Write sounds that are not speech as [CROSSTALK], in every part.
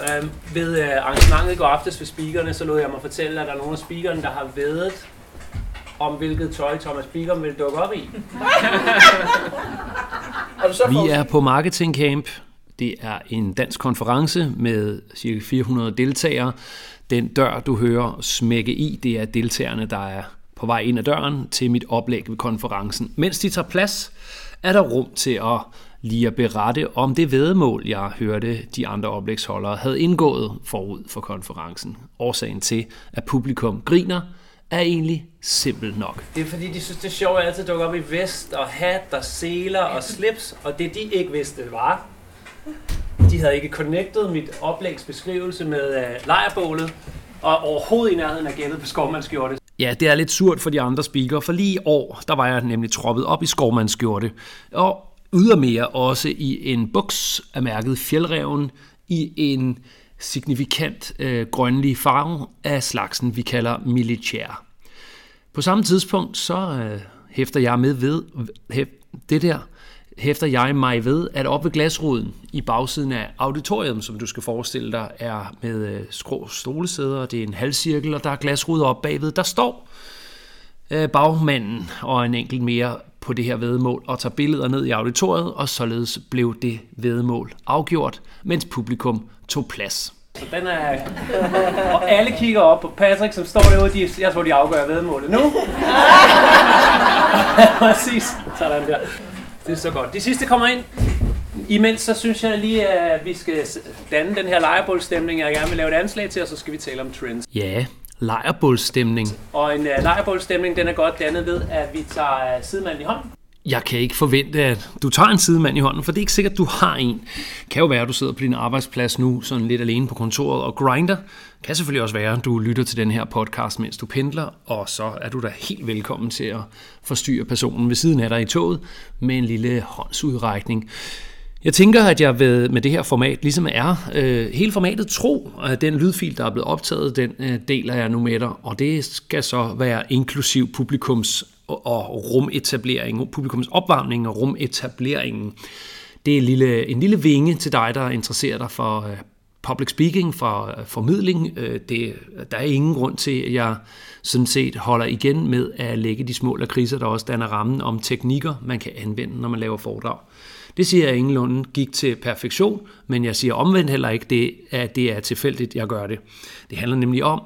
Øhm, ved øh, arrangementet i går aftes ved speakerne, så lod jeg mig fortælle, at der er nogle af speakerne, der har vedet om hvilket tøj Thomas Bigum vil dukke op i. [LAUGHS] Vi er på Marketing Camp. Det er en dansk konference med ca. 400 deltagere. Den dør, du hører smække i, det er deltagerne, der er på vej ind ad døren til mit oplæg ved konferencen. Mens de tager plads, er der rum til at lige at berette om det vedmål, jeg hørte de andre oplægsholdere havde indgået forud for konferencen. Årsagen til, at publikum griner, er egentlig simpel nok. Det er fordi, de synes, det er sjovt, at altid dukker op i vest og hat og seler og slips, og det de ikke vidste var. De havde ikke connectet mit oplægs beskrivelse med uh, lejrbålet, og overhovedet i nærheden af gættet på skovmandskjorte. Ja, det er lidt surt for de andre speakere, for lige i år, der var jeg nemlig troppet op i skovmandskjorte, og ydermere også i en buks af mærket Fjeldreven i en signifikant øh, grønlig farve af slagsen, vi kalder militær. På samme tidspunkt, så øh, hæfter jeg med ved, hæf, det der, hæfter jeg mig ved, at op ved glasruden i bagsiden af auditoriet, som du skal forestille dig, er med øh, skrå stolesæder, og det er en halvcirkel, og der er glasruder op bagved, der står øh, bagmanden og en enkelt mere på det her vedmål og tager billeder ned i auditoriet, og således blev det vedmål afgjort, mens publikum tog plads. Så den er... Og alle kigger op på Patrick, som står derude. De, jeg tror, de afgør vedmålet nu. [LAUGHS] Præcis. Sådan der. Det er så godt. De sidste kommer ind. Imens så synes jeg lige, at vi skal danne den her lejrebålstemning, jeg gerne vil lave et anslag til, og så skal vi tale om trends. Ja, lejrbålstemning. Og en uh, lejrebålstemning, den er godt dannet ved, at vi tager uh, sidemanden i hånden. Jeg kan ikke forvente, at du tager en sidemand i hånden, for det er ikke sikkert, at du har en. Det kan jo være, at du sidder på din arbejdsplads nu, sådan lidt alene på kontoret og grinder. Det kan selvfølgelig også være, at du lytter til den her podcast, mens du pendler, og så er du da helt velkommen til at forstyrre personen ved siden af dig i toget med en lille håndsudrækning. Jeg tænker, at jeg ved, med det her format ligesom er øh, hele formatet tro, at den lydfil, der er blevet optaget, den øh, deler jeg nu med dig, og det skal så være inklusiv publikums og, og rumetablering, publikums opvarmning og rumetableringen. Det er en lille, en lille vinge til dig, der interesserer dig for øh, public speaking, for øh, formidling. Øh, det, der er ingen grund til, at jeg sådan set holder igen med at lægge de små lakridser, der også danner rammen om teknikker, man kan anvende, når man laver foredrag. Det siger jeg ingenlunde gik til perfektion, men jeg siger omvendt heller ikke, det, at det er tilfældigt, jeg gør det. Det handler nemlig om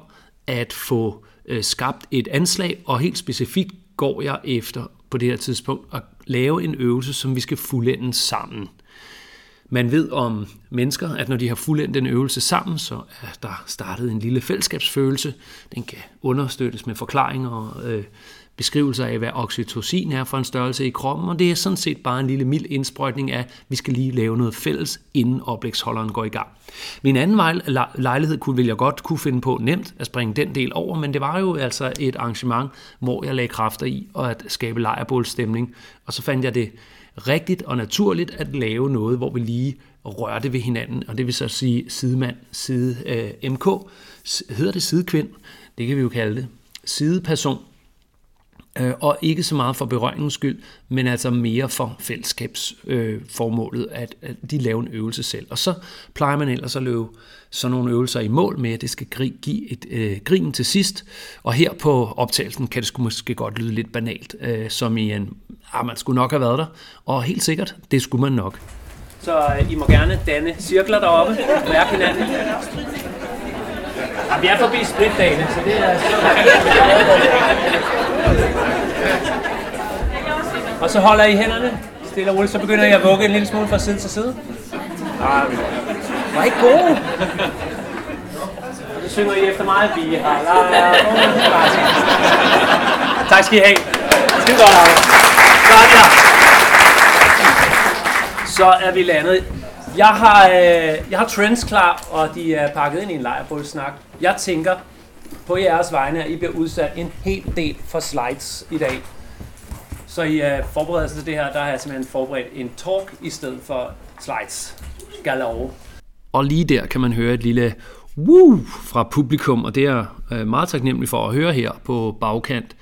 at få øh, skabt et anslag, og helt specifikt går jeg efter på det her tidspunkt at lave en øvelse, som vi skal fuldende sammen. Man ved om mennesker, at når de har fuldendt en øvelse sammen, så er der startet en lille fællesskabsfølelse. Den kan understøttes med forklaringer og øh, beskrivelser af, hvad oxytocin er for en størrelse i kroppen, og det er sådan set bare en lille mild indsprøjtning af, at vi skal lige lave noget fælles, inden oplægsholderen går i gang. Min anden lejlighed kunne, ville jeg godt kunne finde på nemt at springe den del over, men det var jo altså et arrangement, hvor jeg lagde kræfter i og at skabe lejrbålstemning, og så fandt jeg det rigtigt og naturligt at lave noget, hvor vi lige rørte ved hinanden, og det vil så sige sidemand, side øh, MK, hedder det sidekvind, det kan vi jo kalde det, sideperson, øh, og ikke så meget for berøringens skyld, men altså mere for fællesskabsformålet, øh, at, at de laver en øvelse selv. Og så plejer man ellers at løbe sådan nogle øvelser i mål med, at det skal gri- give et øh, grin til sidst. Og her på optagelsen kan det sgu måske godt lyde lidt banalt, øh, som i en, ah, man skulle nok have været der. Og helt sikkert, det skulle man nok. Så øh, I må gerne danne cirkler deroppe. Mærke hinanden. Ja, vi er forbi spritdagene, så det er... Og så holder I hænderne stille og roligt, så begynder jeg at vugge en lille smule fra side til side. Nej, var ikke gode. Og så synger I efter mig, vi har Tak skal I have. Skide godt, Arne. Godt, ja. Så er vi landet. Jeg har, øh, jeg har trends klar, og de er pakket ind i en lejrbålsnak. Jeg tænker på jeres vegne, at I bliver udsat en hel del for slides i dag. Så i øh, forberedelsen til det her, der har jeg simpelthen forberedt en talk i stedet for slides. Galore. Og lige der kan man høre et lille woo fra publikum, og det er jeg meget taknemmelig for at høre her på bagkant.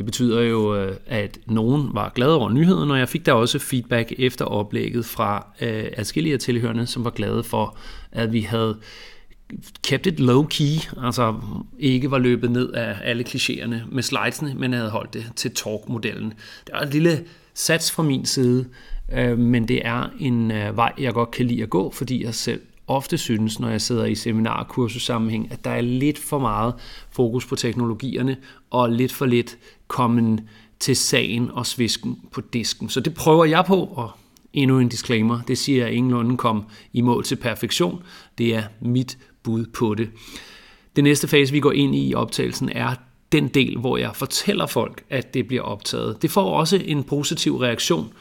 Det betyder jo, øh, at nogen var glade over nyheden, og jeg fik da også feedback efter oplægget fra øh, adskillige af tilhørende, som var glade for at vi havde kept it low key, altså ikke var løbet ned af alle klichéerne med slidesene, men havde holdt det til talk-modellen. Det er et lille sats fra min side, øh, men det er en øh, vej, jeg godt kan lide at gå, fordi jeg selv ofte synes, når jeg sidder i seminar- og kursussammenhæng, at der er lidt for meget fokus på teknologierne, og lidt for lidt kommen til sagen og svisken på disken. Så det prøver jeg på, og endnu en disclaimer, det siger jeg ingenlunde kom i mål til perfektion. Det er mit bud på det. Det næste fase, vi går ind i i optagelsen, er den del, hvor jeg fortæller folk, at det bliver optaget. Det får også en positiv reaktion.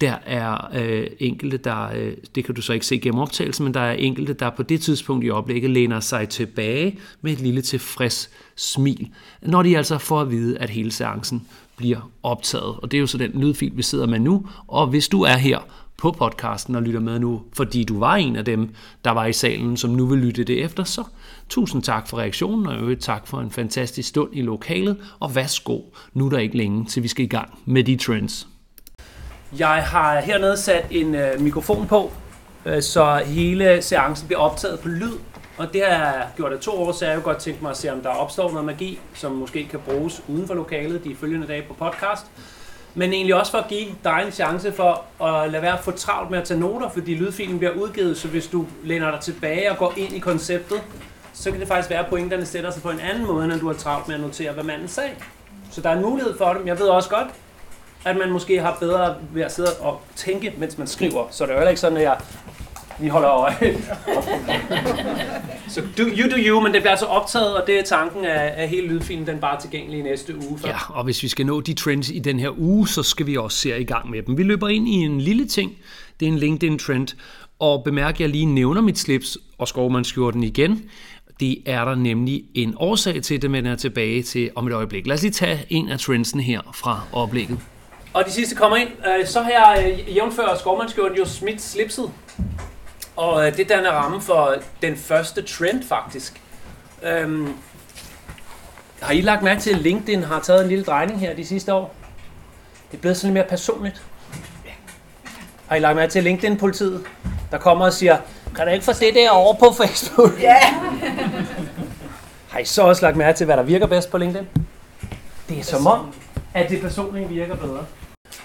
Der er øh, enkelte, der, øh, det kan du så ikke se gennem optagelsen, men der er enkelte, der på det tidspunkt i oplægget læner sig tilbage med et lille tilfreds smil, når de altså får at vide, at hele seancen bliver optaget. Og det er jo så den lydfil, vi sidder med nu. Og hvis du er her på podcasten og lytter med nu, fordi du var en af dem, der var i salen, som nu vil lytte det efter, så tusind tak for reaktionen, og øvrigt tak for en fantastisk stund i lokalet, og værsgo, nu er der ikke længe, til vi skal i gang med de trends. Jeg har hernede sat en øh, mikrofon på, øh, så hele seancen bliver optaget på lyd, og det har jeg gjort af to år, så jeg har godt tænkt mig at se, om der opstår noget magi, som måske kan bruges uden for lokalet de følgende dage på podcast. Men egentlig også for at give dig en chance for at lade være at få travlt med at tage noter, fordi lydfilen bliver udgivet, så hvis du læner dig tilbage og går ind i konceptet, så kan det faktisk være, at pointerne sætter sig på en anden måde, end du har travlt med at notere, hvad manden sagde. Så der er en mulighed for det. Jeg ved også godt, at man måske har bedre ved at sidde og tænke, mens man skriver. Så det er jo heller ikke sådan, at jeg vi holder øje. [LAUGHS] så do, you do you, men det bliver altså optaget, og det er tanken af, af hele lydfilen, den bare tilgængelig næste uge. For. Ja, og hvis vi skal nå de trends i den her uge, så skal vi også se i gang med dem. Vi løber ind i en lille ting. Det er en LinkedIn-trend, og bemærk, at jeg lige nævner mit slips og skovmandskjorten igen. Det er der nemlig en årsag til, det men er tilbage til om et øjeblik. Lad os lige tage en af trendsene her fra oplægget. Og de sidste kommer ind. Øh, så har jeg øh, jævnfør skovmandskjorten jo smidt slipset. Og øh, det danner ramme for den første trend faktisk. Øhm, har I lagt mærke til, at LinkedIn har taget en lille drejning her de sidste år? Det er blevet sådan lidt mere personligt. Har I lagt mærke til LinkedIn-politiet, der kommer og siger, kan du ikke få det der over på Facebook? Ja. [LAUGHS] har I så også lagt mærke til, hvad der virker bedst på LinkedIn? Det er som om, at det personlige virker bedre.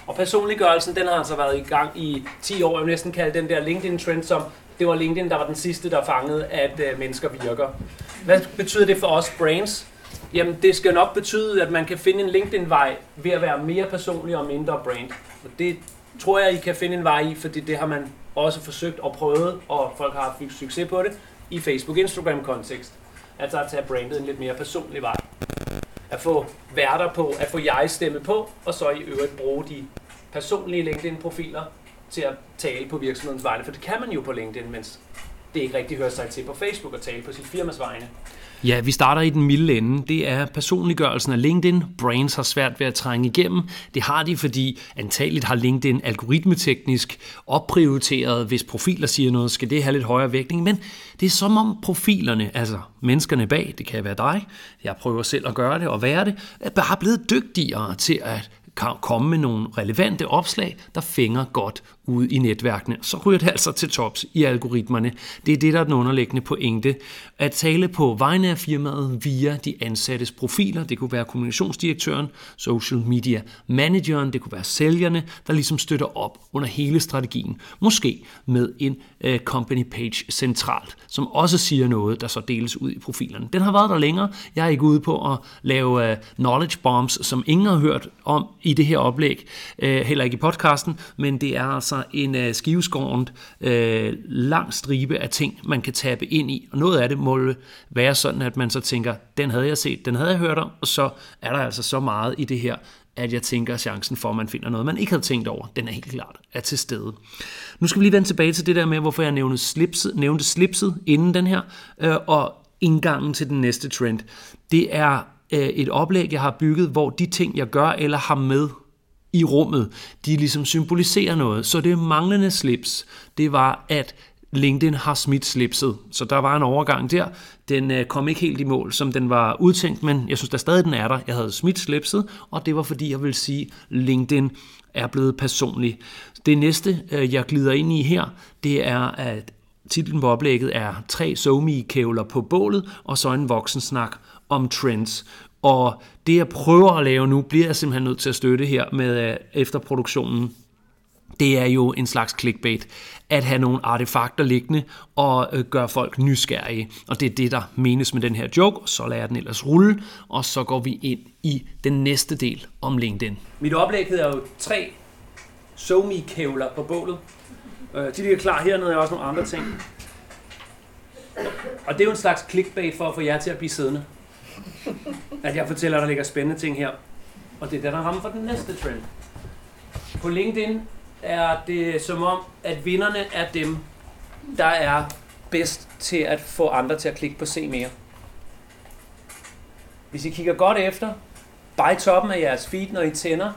Og personliggørelsen, den har altså været i gang i 10 år. Jeg vil næsten kalde den der LinkedIn-trend som det var LinkedIn, der var den sidste, der fangede, at øh, mennesker virker. Hvad betyder det for os brains? Jamen, det skal nok betyde, at man kan finde en LinkedIn-vej ved at være mere personlig og mindre brand. Og det tror jeg, I kan finde en vej i, fordi det har man også forsøgt og prøvet, og folk har haft succes på det, i Facebook-Instagram-kontekst. Altså at tage brandet en lidt mere personlig vej. At få værter på, at få jeg-stemme på, og så i øvrigt bruge de personlige LinkedIn-profiler til at tale på virksomhedens vegne, for det kan man jo på LinkedIn, mens det ikke rigtig hører sig til på Facebook at tale på sit firmas vegne. Ja, vi starter i den milde ende. Det er personliggørelsen af LinkedIn. Brains har svært ved at trænge igennem. Det har de, fordi antageligt har LinkedIn algoritmeteknisk opprioriteret, hvis profiler siger noget, skal det have lidt højere vægtning. Men det er som om profilerne, altså menneskerne bag, det kan være dig, jeg prøver selv at gøre det og være det, er bare blevet dygtigere til at komme med nogle relevante opslag, der fænger godt ude i netværkene. Så ryger det altså til tops i algoritmerne. Det er det, der er den underliggende pointe. At tale på vegne af firmaet via de ansattes profiler. Det kunne være kommunikationsdirektøren, social media manageren, det kunne være sælgerne, der ligesom støtter op under hele strategien. Måske med en uh, company page centralt, som også siger noget, der så deles ud i profilerne. Den har været der længere. Jeg er ikke ude på at lave uh, knowledge bombs, som ingen har hørt om i det her oplæg, øh, heller ikke i podcasten, men det er altså en øh, skiveskårent øh, lang stribe af ting, man kan tabe ind i. Og noget af det må være sådan, at man så tænker, den havde jeg set, den havde jeg hørt om, og så er der altså så meget i det her, at jeg tænker, at chancen for, at man finder noget, man ikke havde tænkt over, den er helt klart er til stede. Nu skal vi lige vende tilbage til det der med, hvorfor jeg nævnte slipset, nævnte slipset inden den her, øh, og indgangen til den næste trend. Det er øh, et oplæg, jeg har bygget, hvor de ting, jeg gør eller har med i rummet, de ligesom symboliserer noget. Så det manglende slips, det var, at LinkedIn har smidt slipset. Så der var en overgang der. Den øh, kom ikke helt i mål, som den var udtænkt, men jeg synes der stadig, den er der. Jeg havde smidt slipset, og det var fordi, jeg vil sige, LinkedIn er blevet personlig. Det næste, øh, jeg glider ind i her, det er at titlen på oplægget er tre somi kævler på bålet, og så en voksensnak om trends. Og det jeg prøver at lave nu, bliver jeg simpelthen nødt til at støtte her med øh, efterproduktionen. Det er jo en slags clickbait, at have nogle artefakter liggende og øh, gøre folk nysgerrige. Og det er det, der menes med den her joke. Så lader jeg den ellers rulle, og så går vi ind i den næste del om LinkedIn. Mit oplæg hedder jo tre somi-kævler på bålet. Øh, de ligger klar hernede, og også nogle andre ting. Og det er jo en slags clickbait for at få jer til at blive siddende. [LAUGHS] At jeg fortæller, at der ligger spændende ting her. Og det er det, der rammer for den næste trend. På LinkedIn er det som om, at vinderne er dem, der er bedst til at få andre til at klikke på se mere. Hvis I kigger godt efter, bare i toppen af jeres feed, når I tænder,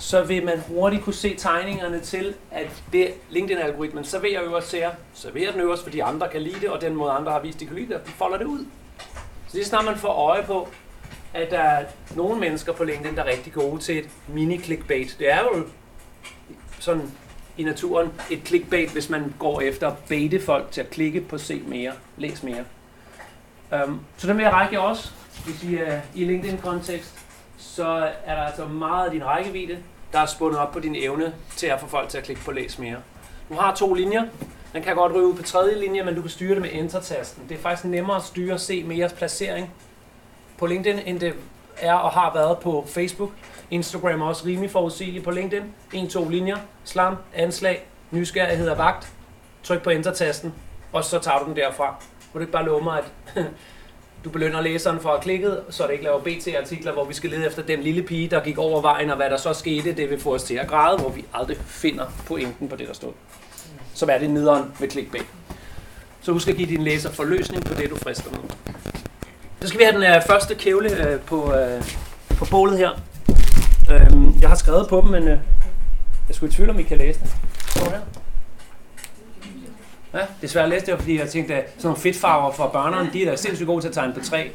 så vil man hurtigt kunne se tegningerne til, at det LinkedIn-algoritmen serverer øverst til jer, serverer den øverst, fordi andre kan lide det, og den måde andre har vist, de kan lide det, de folder det ud. Så det er snart man får øje på, at der er nogle mennesker på LinkedIn, der er rigtig gode til et mini-clickbait. Det er jo sådan i naturen et clickbait, hvis man går efter at baite folk til at klikke på se mere, læs mere. Um, så den vil jeg række også, hvis I er i LinkedIn-kontekst så er der altså meget af din rækkevidde, der er spundet op på din evne til at få folk til at klikke på læs mere. Du har to linjer. Den kan godt ryge ud på tredje linje, men du kan styre det med Enter-tasten. Det er faktisk nemmere at styre og se mere placering på LinkedIn, end det er og har været på Facebook. Instagram er også rimelig forudsigeligt på LinkedIn. En, to linjer, slam, anslag, nysgerrighed og vagt. Tryk på Enter-tasten, og så tager du den derfra. Må du ikke bare love mig, at [LAUGHS] du belønner læseren for at klikke, så det ikke laver BT-artikler, hvor vi skal lede efter den lille pige, der gik over vejen, og hvad der så skete, det vil få os til at græde, hvor vi aldrig finder pointen på det, der stod. Så er det nederen med clickbait. Så husk at give din læser forløsning på det, du frister med. Så skal vi have den her første kævle øh, på, øh, på bålet her. Øh, jeg har skrevet på dem, men øh, jeg skulle i tvivl, om I kan læse det. Står her. Ja, det er svært at læse det, fordi jeg tænkte, at sådan nogle fedtfarver for børnene, de er da sindssygt gode til at tegne på træ.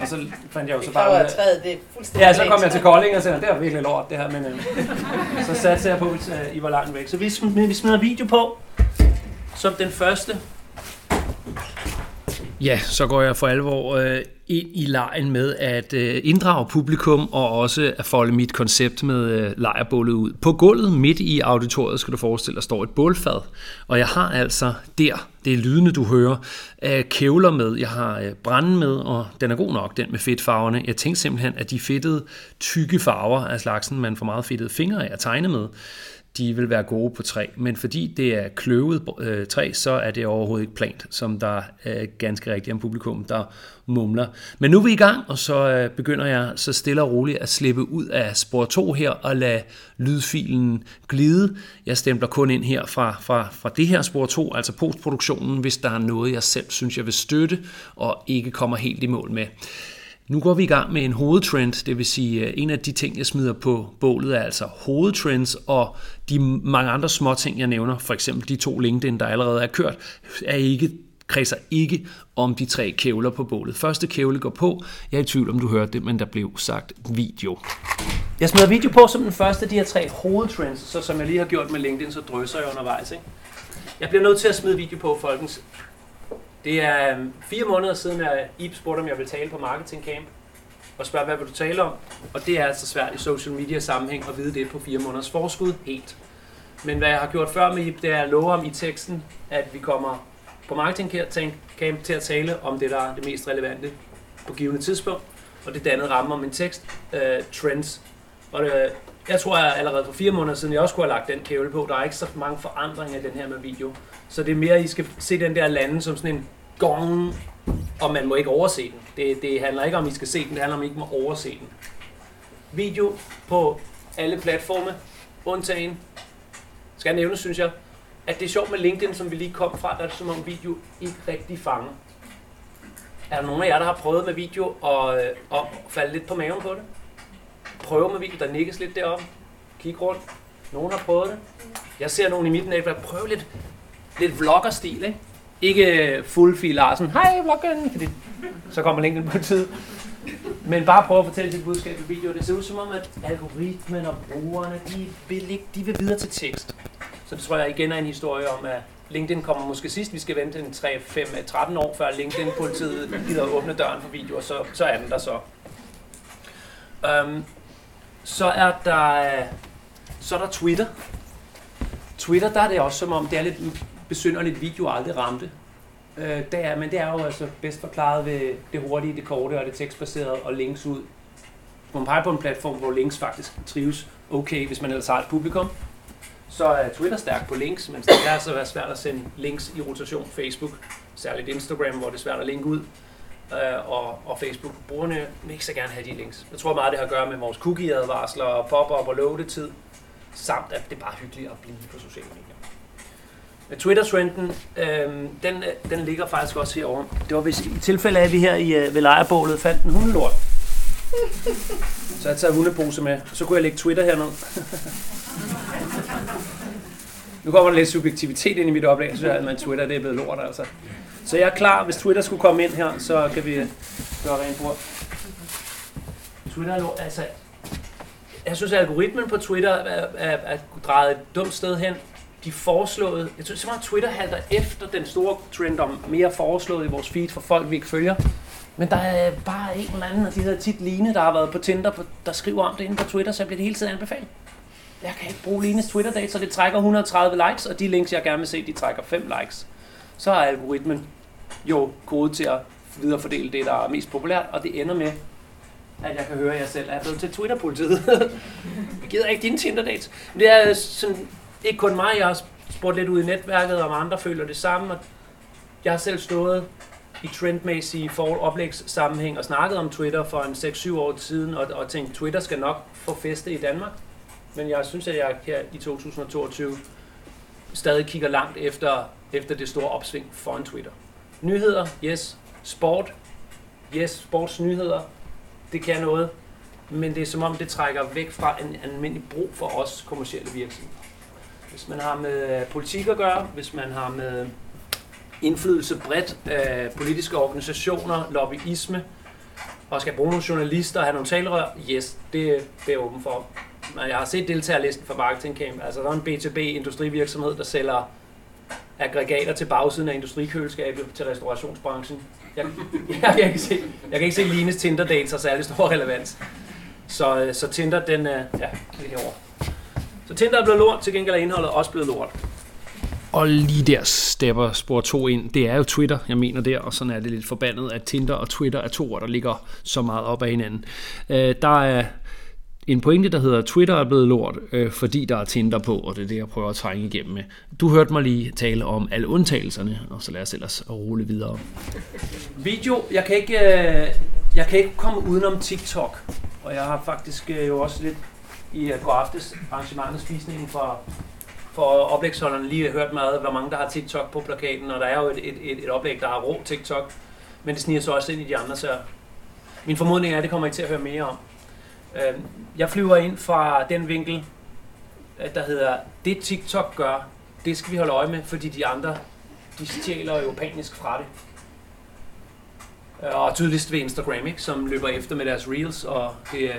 Og så fandt jeg jo så bare ud af... Træet, det er fuldstændig Ja, så kom jeg til Kolding og sagde, det er virkelig lort det her, men øh, [LAUGHS] så satte jeg på, at øh, I var langt væk. Så vi smider, vi smider video på, som den første. Ja, så går jeg for alvor øh, ind i lejen med at øh, inddrage publikum og også at folde mit koncept med øh, lejrbålet ud. På gulvet midt i auditoriet skal du forestille dig står et bålfad, og jeg har altså der, det er lydende du hører, øh, kævler med. Jeg har øh, med, og den er god nok, den med fedtfarverne. Jeg tænkte simpelthen, at de fedtede tykke farver af slagsen, man får meget fedtede fingre af at tegne med, de vil være gode på træ. Men fordi det er kløvet øh, træ, så er det overhovedet ikke plant, som der er ganske rigtigt en publikum, der mumler. Men nu er vi i gang, og så øh, begynder jeg så stille og roligt at slippe ud af spor 2 her og lade lydfilen glide. Jeg stempler kun ind her fra, fra, fra det her spor 2, altså postproduktionen, hvis der er noget, jeg selv synes, jeg vil støtte og ikke kommer helt i mål med. Nu går vi i gang med en hovedtrend, det vil sige øh, en af de ting, jeg smider på bålet, er altså hovedtrends, og de mange andre små ting, jeg nævner, for eksempel de to LinkedIn, der allerede er kørt, er ikke kredser ikke om de tre kævler på bålet. Første kævle går på. Jeg er i tvivl, om du hørte det, men der blev sagt video. Jeg smider video på som den første af de her tre hovedtrends, så som jeg lige har gjort med LinkedIn, så drysser jeg undervejs. Ikke? Jeg bliver nødt til at smide video på, folkens. Det er øhm, fire måneder siden, at Ib spurgte, om jeg ville tale på Marketing Camp og spørge, hvad vil du tale om? Og det er altså svært i social media sammenhæng at vide det på fire måneders forskud helt. Men hvad jeg har gjort før med Ip, det er at love om i teksten, at vi kommer på Marketing Camp til at tale om det, der er det mest relevante på givende tidspunkt. Og det dannede rammer om en tekst, uh, trends. Og det, jeg tror, at allerede for fire måneder siden, jeg også kunne have lagt den kævle på. Der er ikke så mange forandringer i den her med video. Så det er mere, at I skal se den der lande som sådan en gong, og man må ikke overse den. Det, det handler ikke om, at I skal se den, det handler om, at I ikke må overse den. Video på alle platforme, undtagen, skal jeg nævne, synes jeg, at det er sjovt med LinkedIn, som vi lige kom fra, der er det som om video ikke rigtig fanger. Er der nogen af jer, der har prøvet med video og, øh, og falde lidt på maven på det? Prøve med video, der nikkes lidt deroppe. Kig rundt. Nogen har prøvet det. Jeg ser nogen i mit netværk prøve lidt, lidt vlogger-stil, ikke? Ikke fuld fil Larsen, hej vloggen, fordi så kommer LinkedIn på tid. Men bare prøve at fortælle dit budskab i video. Det ser ud som om, at algoritmen og brugerne, de vil, ikke, de vil videre til tekst. Så det tror jeg igen er en historie om, at LinkedIn kommer måske sidst. Vi skal vente en 3, 5, 13 år, før LinkedIn-politiet gider at åbne døren for videoer, så, så er den der så. Um, så er der så er der Twitter. Twitter, der er det også som om, det er lidt besynderligt, video aldrig ramte. Øh, det er, men det er jo altså bedst forklaret ved det hurtige, det korte og det tekstbaserede og links ud. Man peger på en platform, hvor links faktisk trives okay, hvis man ellers har et publikum så er Twitter stærk på links, men det kan altså være svært at sende links i rotation. Facebook, særligt Instagram, hvor det er svært at linke ud. Øh, og, og Facebook-brugerne vil ikke så gerne have de links. Jeg tror meget, det har at gøre med vores cookie-advarsler, pop-up og loadetid, samt at det er bare hyggeligt at blive på sociale medier. Øh, Twitter-trenden, øhm, øh, den, den ligger faktisk også herovre. Det var hvis, i tilfælde af, at vi her i, uh, ved lejrebålet fandt en hundelort. Så jeg tager hundepose med, så kunne jeg lægge Twitter herned. [LAUGHS] Nu kommer der lidt subjektivitet ind i mit oplæg, så jeg, at Twitter det er blevet lort, altså. Så jeg er klar, hvis Twitter skulle komme ind her, så kan vi øh, gøre rent bord. Twitter er lort, altså... Jeg synes, at algoritmen på Twitter er, er, er drejet et dumt sted hen. De foreslåede... Jeg synes, simpelthen Twitter halter efter den store trend om mere foreslået i vores feed for folk, vi ikke følger. Men der er bare en eller anden af de her tit Line, der har været på Tinder, der skriver om det inde på Twitter, så bliver det hele tiden anbefalet jeg kan ikke bruge Lines Twitter-data, så det trækker 130 likes, og de links, jeg gerne vil se, de trækker 5 likes. Så er algoritmen jo gode til at viderefordele det, der er mest populært, og det ender med, at jeg kan høre, at jeg selv er blevet til Twitter-politiet. [LAUGHS] jeg gider ikke dine Tinder-dates. Det er sådan, ikke kun mig, jeg har spurgt lidt ud i netværket, om andre føler det samme, og jeg har selv stået i trendmæssige for oplægssammenhæng og snakket om Twitter for en 6-7 år siden, og, og tænkt, Twitter skal nok få feste i Danmark men jeg synes, at jeg her i 2022 stadig kigger langt efter, efter det store opsving foran Twitter. Nyheder, yes. Sport, yes. Sportsnyheder, det kan noget. Men det er som om, det trækker væk fra en almindelig brug for os kommersielle virksomheder. Hvis man har med øh, politik at gøre, hvis man har med indflydelse bredt af politiske organisationer, lobbyisme, og skal bruge nogle journalister og have nogle talerør, yes, det, det er åben for Men jeg har set deltagerlisten for Marketing Camp. Altså, der er en B2B industrivirksomhed, der sælger aggregater til bagsiden af industrikøleskabet til restaurationsbranchen. Jeg, [LAUGHS] jeg, jeg, kan, se, jeg kan ikke se Lines Tinder dates har særlig stor relevans. Så, øh, så Tinder, den er, ja, det herovre. Så Tinder er blevet lort, til gengæld er indholdet også blevet lort. Og lige der stepper spor 2 ind. Det er jo Twitter, jeg mener der, og sådan er det lidt forbandet, at Tinder og Twitter er to ord, der ligger så meget op ad hinanden. Øh, der er en pointe, der hedder, Twitter er blevet lort, øh, fordi der er Tinder på, og det er det, jeg prøver at trænge igennem med. Du hørte mig lige tale om alle undtagelserne, og så lad os ellers rulle videre. Video, jeg kan ikke, øh, jeg kan ikke komme udenom TikTok, og jeg har faktisk øh, jo også lidt i øh, går aftes arrangementet spisningen for, for oplægsholderne lige hørt meget, hvor mange der har TikTok på plakaten, og der er jo et, et, et, et oplæg, der har rå TikTok, men det sniger så også ind i de andre, så min formodning er, at det kommer I til at høre mere om. Øhm, jeg flyver ind fra den vinkel, øh, der hedder, det TikTok gør, det skal vi holde øje med, fordi de andre, de stjæler jo panisk fra det. Øh, og tydeligst ved Instagram, ikke, som løber efter med deres reels, og det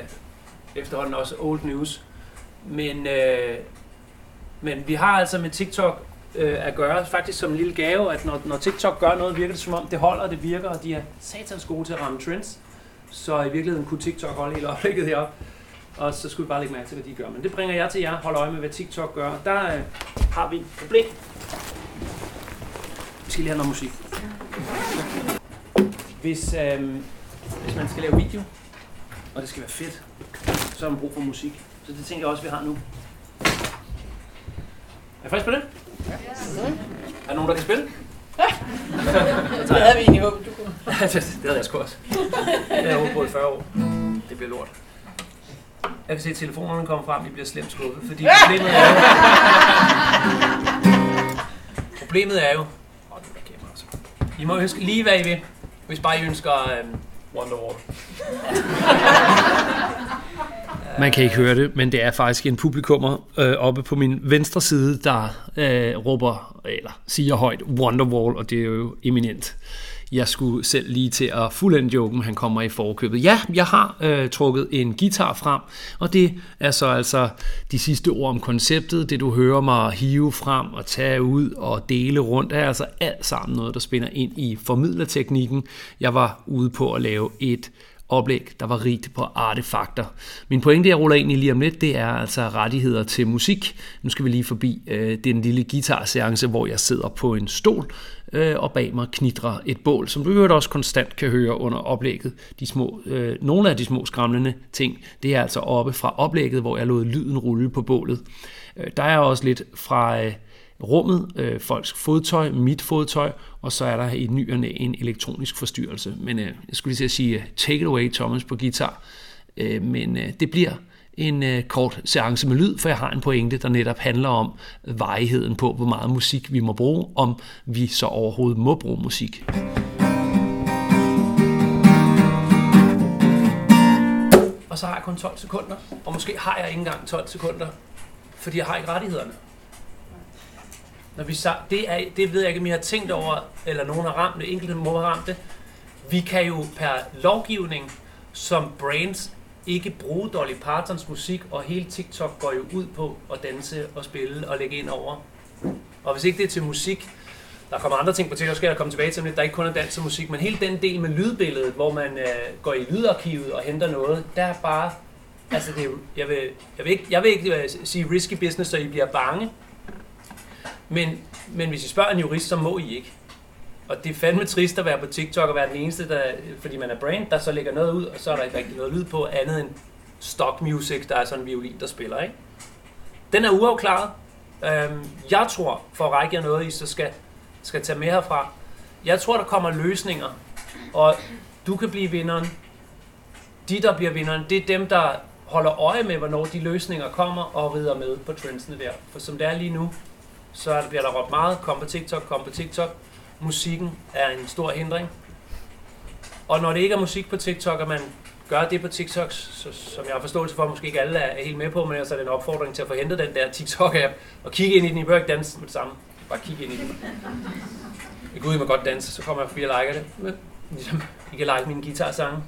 efterhånden også old news. Men, øh, men vi har altså med TikTok øh, at gøre, faktisk som en lille gave, at når, når TikTok gør noget, virker det som om det holder, det virker, og de er satans gode til at ramme trends. Så i virkeligheden kunne TikTok holde hele oplægget heroppe. Og så skulle vi bare lægge mærke til, hvad de gør. Men det bringer jeg til jer. Hold øje med, hvad TikTok gør. Der øh, har vi et problem. Vi skal lige have noget musik. Hvis, øh, hvis man skal lave video, og det skal være fedt, så har man brug for musik. Så det tænker jeg også, vi har nu. Er I frisk på det? Ja. Er der nogen, der kan spille? [LAUGHS] det havde vi egentlig håbet, du kunne. [LAUGHS] det havde jeg sgu også. Jeg har håbet på i 40 år. Det bliver lort. Jeg kan se, at telefonerne kommer frem, vi bliver slemt skuffet, fordi problemet er jo... [LAUGHS] problemet er jo... Åh, oh, det er altså. I må ønske lige, hvad I vil, hvis bare I ønsker um, Wonderwall. Man kan ikke høre det, men det er faktisk en publikummer øh, oppe på min venstre side, der øh, råber, eller siger højt, Wonderwall, og det er jo eminent. jeg skulle selv lige til at fuldende joken, han kommer i forkøbet. Ja, jeg har øh, trukket en guitar frem, og det er så altså de sidste ord om konceptet. Det du hører mig hive frem og tage ud og dele rundt, er altså alt sammen noget, der spænder ind i formidlerteknikken. Jeg var ude på at lave et oplæg, der var rigt på artefakter. Min pointe, jeg ruller ind i lige om lidt, det er altså rettigheder til musik. Nu skal vi lige forbi øh, den lille guitarseance, hvor jeg sidder på en stol, øh, og bag mig knitrer et bål, som du øvrigt også konstant kan høre under oplægget. De små, øh, nogle af de små skramlende ting, det er altså oppe fra oplægget, hvor jeg lod lyden rulle på bålet. Øh, der er også lidt fra... Øh, rummet, øh, folks fodtøj, mit fodtøj, og så er der i nyerne en elektronisk forstyrrelse. Men øh, jeg skulle lige til at sige, øh, take it away Thomas på guitar. Øh, men øh, det bliver en øh, kort seance med lyd, for jeg har en pointe, der netop handler om vejheden på, hvor meget musik vi må bruge, om vi så overhovedet må bruge musik. Og så har jeg kun 12 sekunder, og måske har jeg ikke engang 12 sekunder, fordi jeg har ikke rettighederne. Når vi det, er, det ved jeg ikke, om I har tænkt over, eller nogen har ramt det, enkelte må have ramt det. Vi kan jo per lovgivning som brands ikke bruge Dolly Partons musik, og hele TikTok går jo ud på at danse og spille og lægge ind over. Og hvis ikke det er til musik, der kommer andre ting på TikTok, skal jeg komme tilbage til, men der er ikke kun er dans og musik, men hele den del med lydbilledet, hvor man øh, går i lydarkivet og henter noget, der er bare, altså det er, jo- jeg, vil, jeg, vil ikke, jeg vil ikke øh, sige risky business, så I bliver bange, men, men hvis I spørger en jurist, så må I ikke. Og det er fandme trist at være på TikTok og være den eneste, der, fordi man er brand, der så lægger noget ud, og så er der ikke rigtig noget lyd på andet end stock music, der er sådan en violin, der spiller, ikke? Den er uafklaret. Øhm, jeg tror, for at række jer noget, I så skal, skal tage med herfra, jeg tror, der kommer løsninger, og du kan blive vinderen. De, der bliver vinderen, det er dem, der holder øje med, hvornår de løsninger kommer og rider med på trendsene der. For som det er lige nu, så bliver der råbt meget, kom på TikTok, kom på TikTok. Musikken er en stor hindring. Og når det ikke er musik på TikTok, og man gør det på TikTok, så, som jeg har forståelse for, måske ikke alle er helt med på, men ellers er det en opfordring til at få hentet den der TikTok-app, og kigge ind i den. I behøver ikke danse med det samme. Bare kigge ind i den. Jeg går ud med godt danse, så kommer jeg forbi og liker det. Men, ligesom, I kan like mine guitarsange.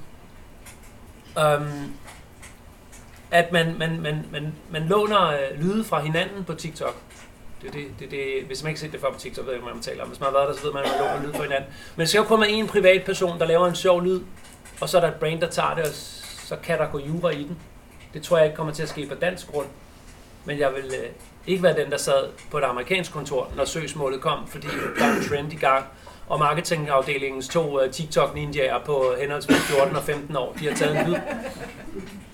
Um, at man, man, man, man, man låner øh, lyde fra hinanden på TikTok. Det, det, det, det, hvis man ikke har set det før på TikTok, ved jeg ikke, hvad man taler om. Hvis man har været der, så ved man, at man låner lyd fra hinanden. Men så kommer en privat person, der laver en sjov lyd, og så er der et brand, der tager det, og så kan der gå jura i den. Det tror jeg ikke kommer til at ske på dansk grund. Men jeg vil øh, ikke være den, der sad på et amerikansk kontor, når søgsmålet kom, fordi der er en trend i gang. Og marketingafdelingens to øh, uh, TikTok-ninjaer på henholdsvis 14 og 15 år, de har taget en lyd.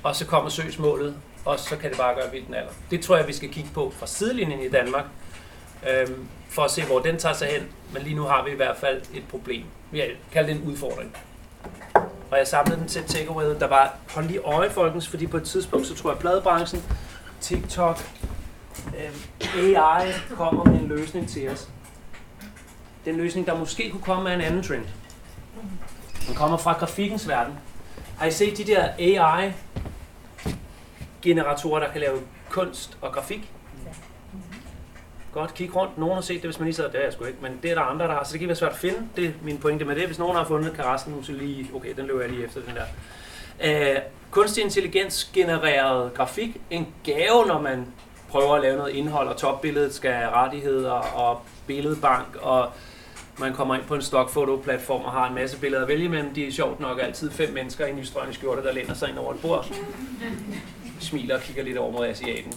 Og så kommer søgsmålet, og så kan det bare gøre vildt alder. Det tror jeg, vi skal kigge på fra sidelinjen i Danmark, øhm, for at se, hvor den tager sig hen. Men lige nu har vi i hvert fald et problem. Vi har kaldt det en udfordring. Og jeg samlede den til takeaway, der var, hold lige øje, folkens, fordi på et tidspunkt, så tror jeg, at pladebranchen, TikTok, øhm, AI kommer med en løsning til os. Den løsning, der måske kunne komme af en anden trend. Den kommer fra grafikkens verden. Har I set de der AI generatorer, der kan lave kunst og grafik? Godt, kig rundt. Nogen har set det, hvis man lige sidder, det jeg sgu ikke, men det er der andre, der har, så det kan være svært at finde. Det er min pointe med det. Hvis nogen har fundet, karassen, nu så lige, okay, den løber jeg lige efter den der. Øh, kunstig intelligens genereret grafik, en gave, når man prøver at lave noget indhold, og topbilledet skal have rettigheder og billedbank, og man kommer ind på en stokfotoplatform og har en masse billeder at vælge imellem. De er sjovt nok altid fem mennesker i nystrøgne skjorte, der læner sig ind over et bord. Smiler og kigger lidt over mod asiaten.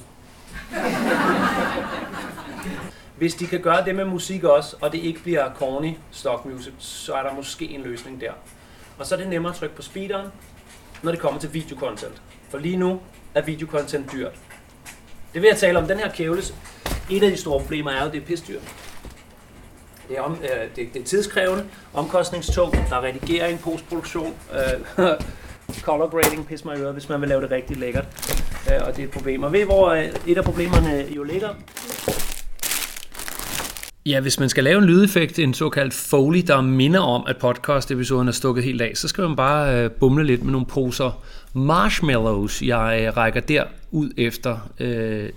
Hvis de kan gøre det med musik også, og det ikke bliver corny stock music, så er der måske en løsning der. Og så er det nemmere at trykke på speederen, når det kommer til videocontent. For lige nu er videocontent dyrt. Det vil jeg tale om. Den her kævles. Et af de store problemer er jo, at det er pisdyrt. Det er, om, øh, det, det er tidskrævende, omkostningstungt, der er redigering, postproduktion, øh, [LAUGHS] color grading, pisse mig i øret, hvis man vil lave det rigtig lækkert. Øh, og det er et problem. Og ved hvor øh, et af problemerne jo ligger? Ja, hvis man skal lave en lydeffekt, en såkaldt foley, der minder om, at podcast-episoden er stukket helt af, så skal man bare øh, bumle lidt med nogle poser marshmallows, jeg øh, rækker der ud efter. Øh,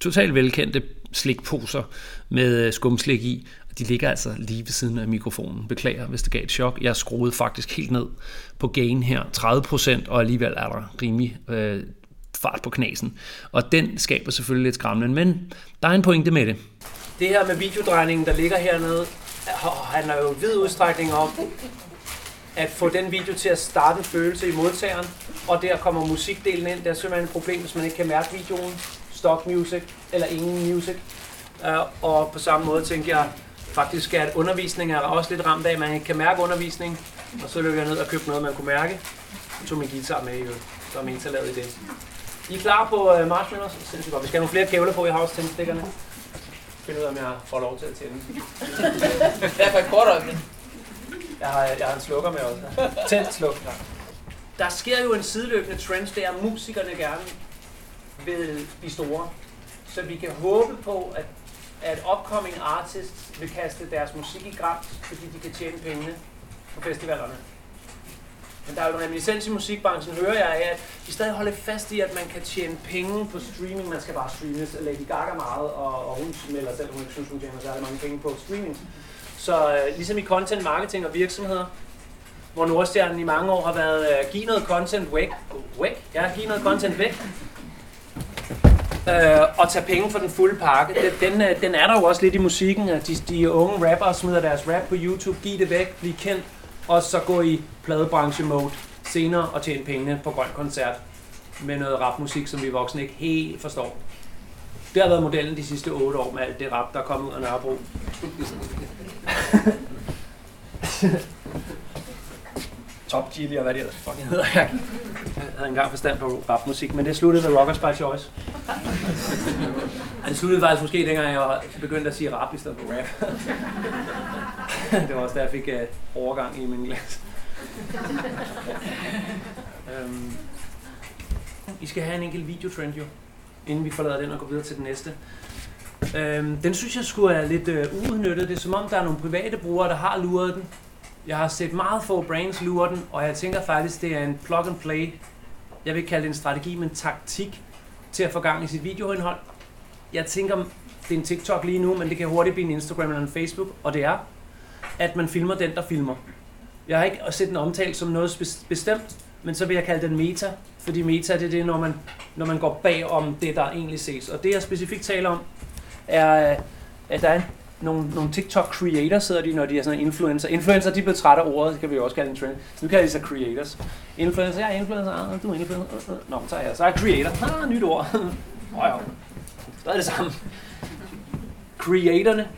totalt velkendte slikposer med øh, skumslik i. De ligger altså lige ved siden af mikrofonen. Beklager, hvis det gav et chok. Jeg skruede faktisk helt ned på gain her, 30%, og alligevel er der rimelig øh, fart på knasen. Og den skaber selvfølgelig lidt skræmmende, men der er en pointe med det. Det her med videodrejningen, der ligger hernede, handler jo i vid udstrækning om at få den video til at starte en følelse i modtageren, og der kommer musikdelen ind. Det er simpelthen et problem, hvis man ikke kan mærke videoen, stock music eller ingen music. Øh, og på samme måde tænker jeg faktisk, at undervisning er også lidt ramt af, at man kan mærke undervisning. Og så løb jeg ned og købte noget, man kunne mærke. Jeg tog min guitar med i øvrigt, så er lavet i det. I er klar på uh, marshmallows? Sindssygt godt. Vi skal have nogle flere kævler på i house tændstikkerne. Find ud af, om jeg får lov til at tænde. Det er for et kort øjeblik. Jeg har, jeg har en slukker med også. Tændt sluk. Ja. Der sker jo en sideløbende trend, er, at musikerne gerne vil blive store. Så vi kan håbe på, at, at upcoming artists vil kaste deres musik i gram, fordi de kan tjene pengene på festivalerne. Men der er jo en reminiscens i musikbranchen, hører jeg at de stadig holder fast i, at man kan tjene penge på streaming. Man skal bare streame Lady Gaga meget, og, og hun melder selv, hun ikke synes, hun tjener særlig mange penge på streaming. Så øh, ligesom i content marketing og virksomheder, hvor Nordstjernen i mange år har været øh, giv noget content væk, væk, ja, giv noget content væk, øh, og tage penge for den fulde pakke. Den, den, øh, den er der jo også lidt i musikken, at de, de unge rappere smider deres rap på YouTube, giv det væk, bliv kendt, og så gå i pladebranche-mode senere og tjene pengene på grøn koncert med noget rapmusik, som vi voksne ikke helt forstår. Det har været modellen de sidste 8 år med alt det rap, der er kommet ud af Nørrebro. [LAUGHS] Top Chili og hvad det ellers fucking hedder. Jeg havde engang forstand på rapmusik, men det sluttede med Rockers by Choice. Altså, det sluttede faktisk måske dengang jeg begyndte at sige rap i stedet for rap. det var også der jeg fik uh, overgang i min glas. um, øhm, I skal have en enkelt videotrend jo, inden vi forlader den og går videre til den næste. Øhm, den synes jeg skulle er lidt øh, uudnyttet. Det er som om, der er nogle private brugere, der har luret den. Jeg har set meget få brands lure den, og jeg tænker faktisk, det er en plug and play. Jeg vil kalde det en strategi, men taktik til at få gang i sit videoindhold. Jeg tænker, det er en TikTok lige nu, men det kan hurtigt blive en Instagram eller en Facebook, og det er, at man filmer den, der filmer. Jeg har ikke set den omtalt som noget bestemt, men så vil jeg kalde den meta, fordi meta det er det, når man, når man går bag om det, der egentlig ses. Og det jeg specifikt taler om, er, at der er nogle, nogle TikTok creators, sidder de, når de er sådan influencer. Influencer, de bliver trætte af ordet, det kan vi jo også kalde en trend. Så nu kalder de sig creators. Influencer, jeg er influencer, ah, du er influencer. Øh, øh. Nå, så er jeg, så er jeg creator. Ah, nyt ord. [LAUGHS] Åh oh, ja, er det samme. Creatorne,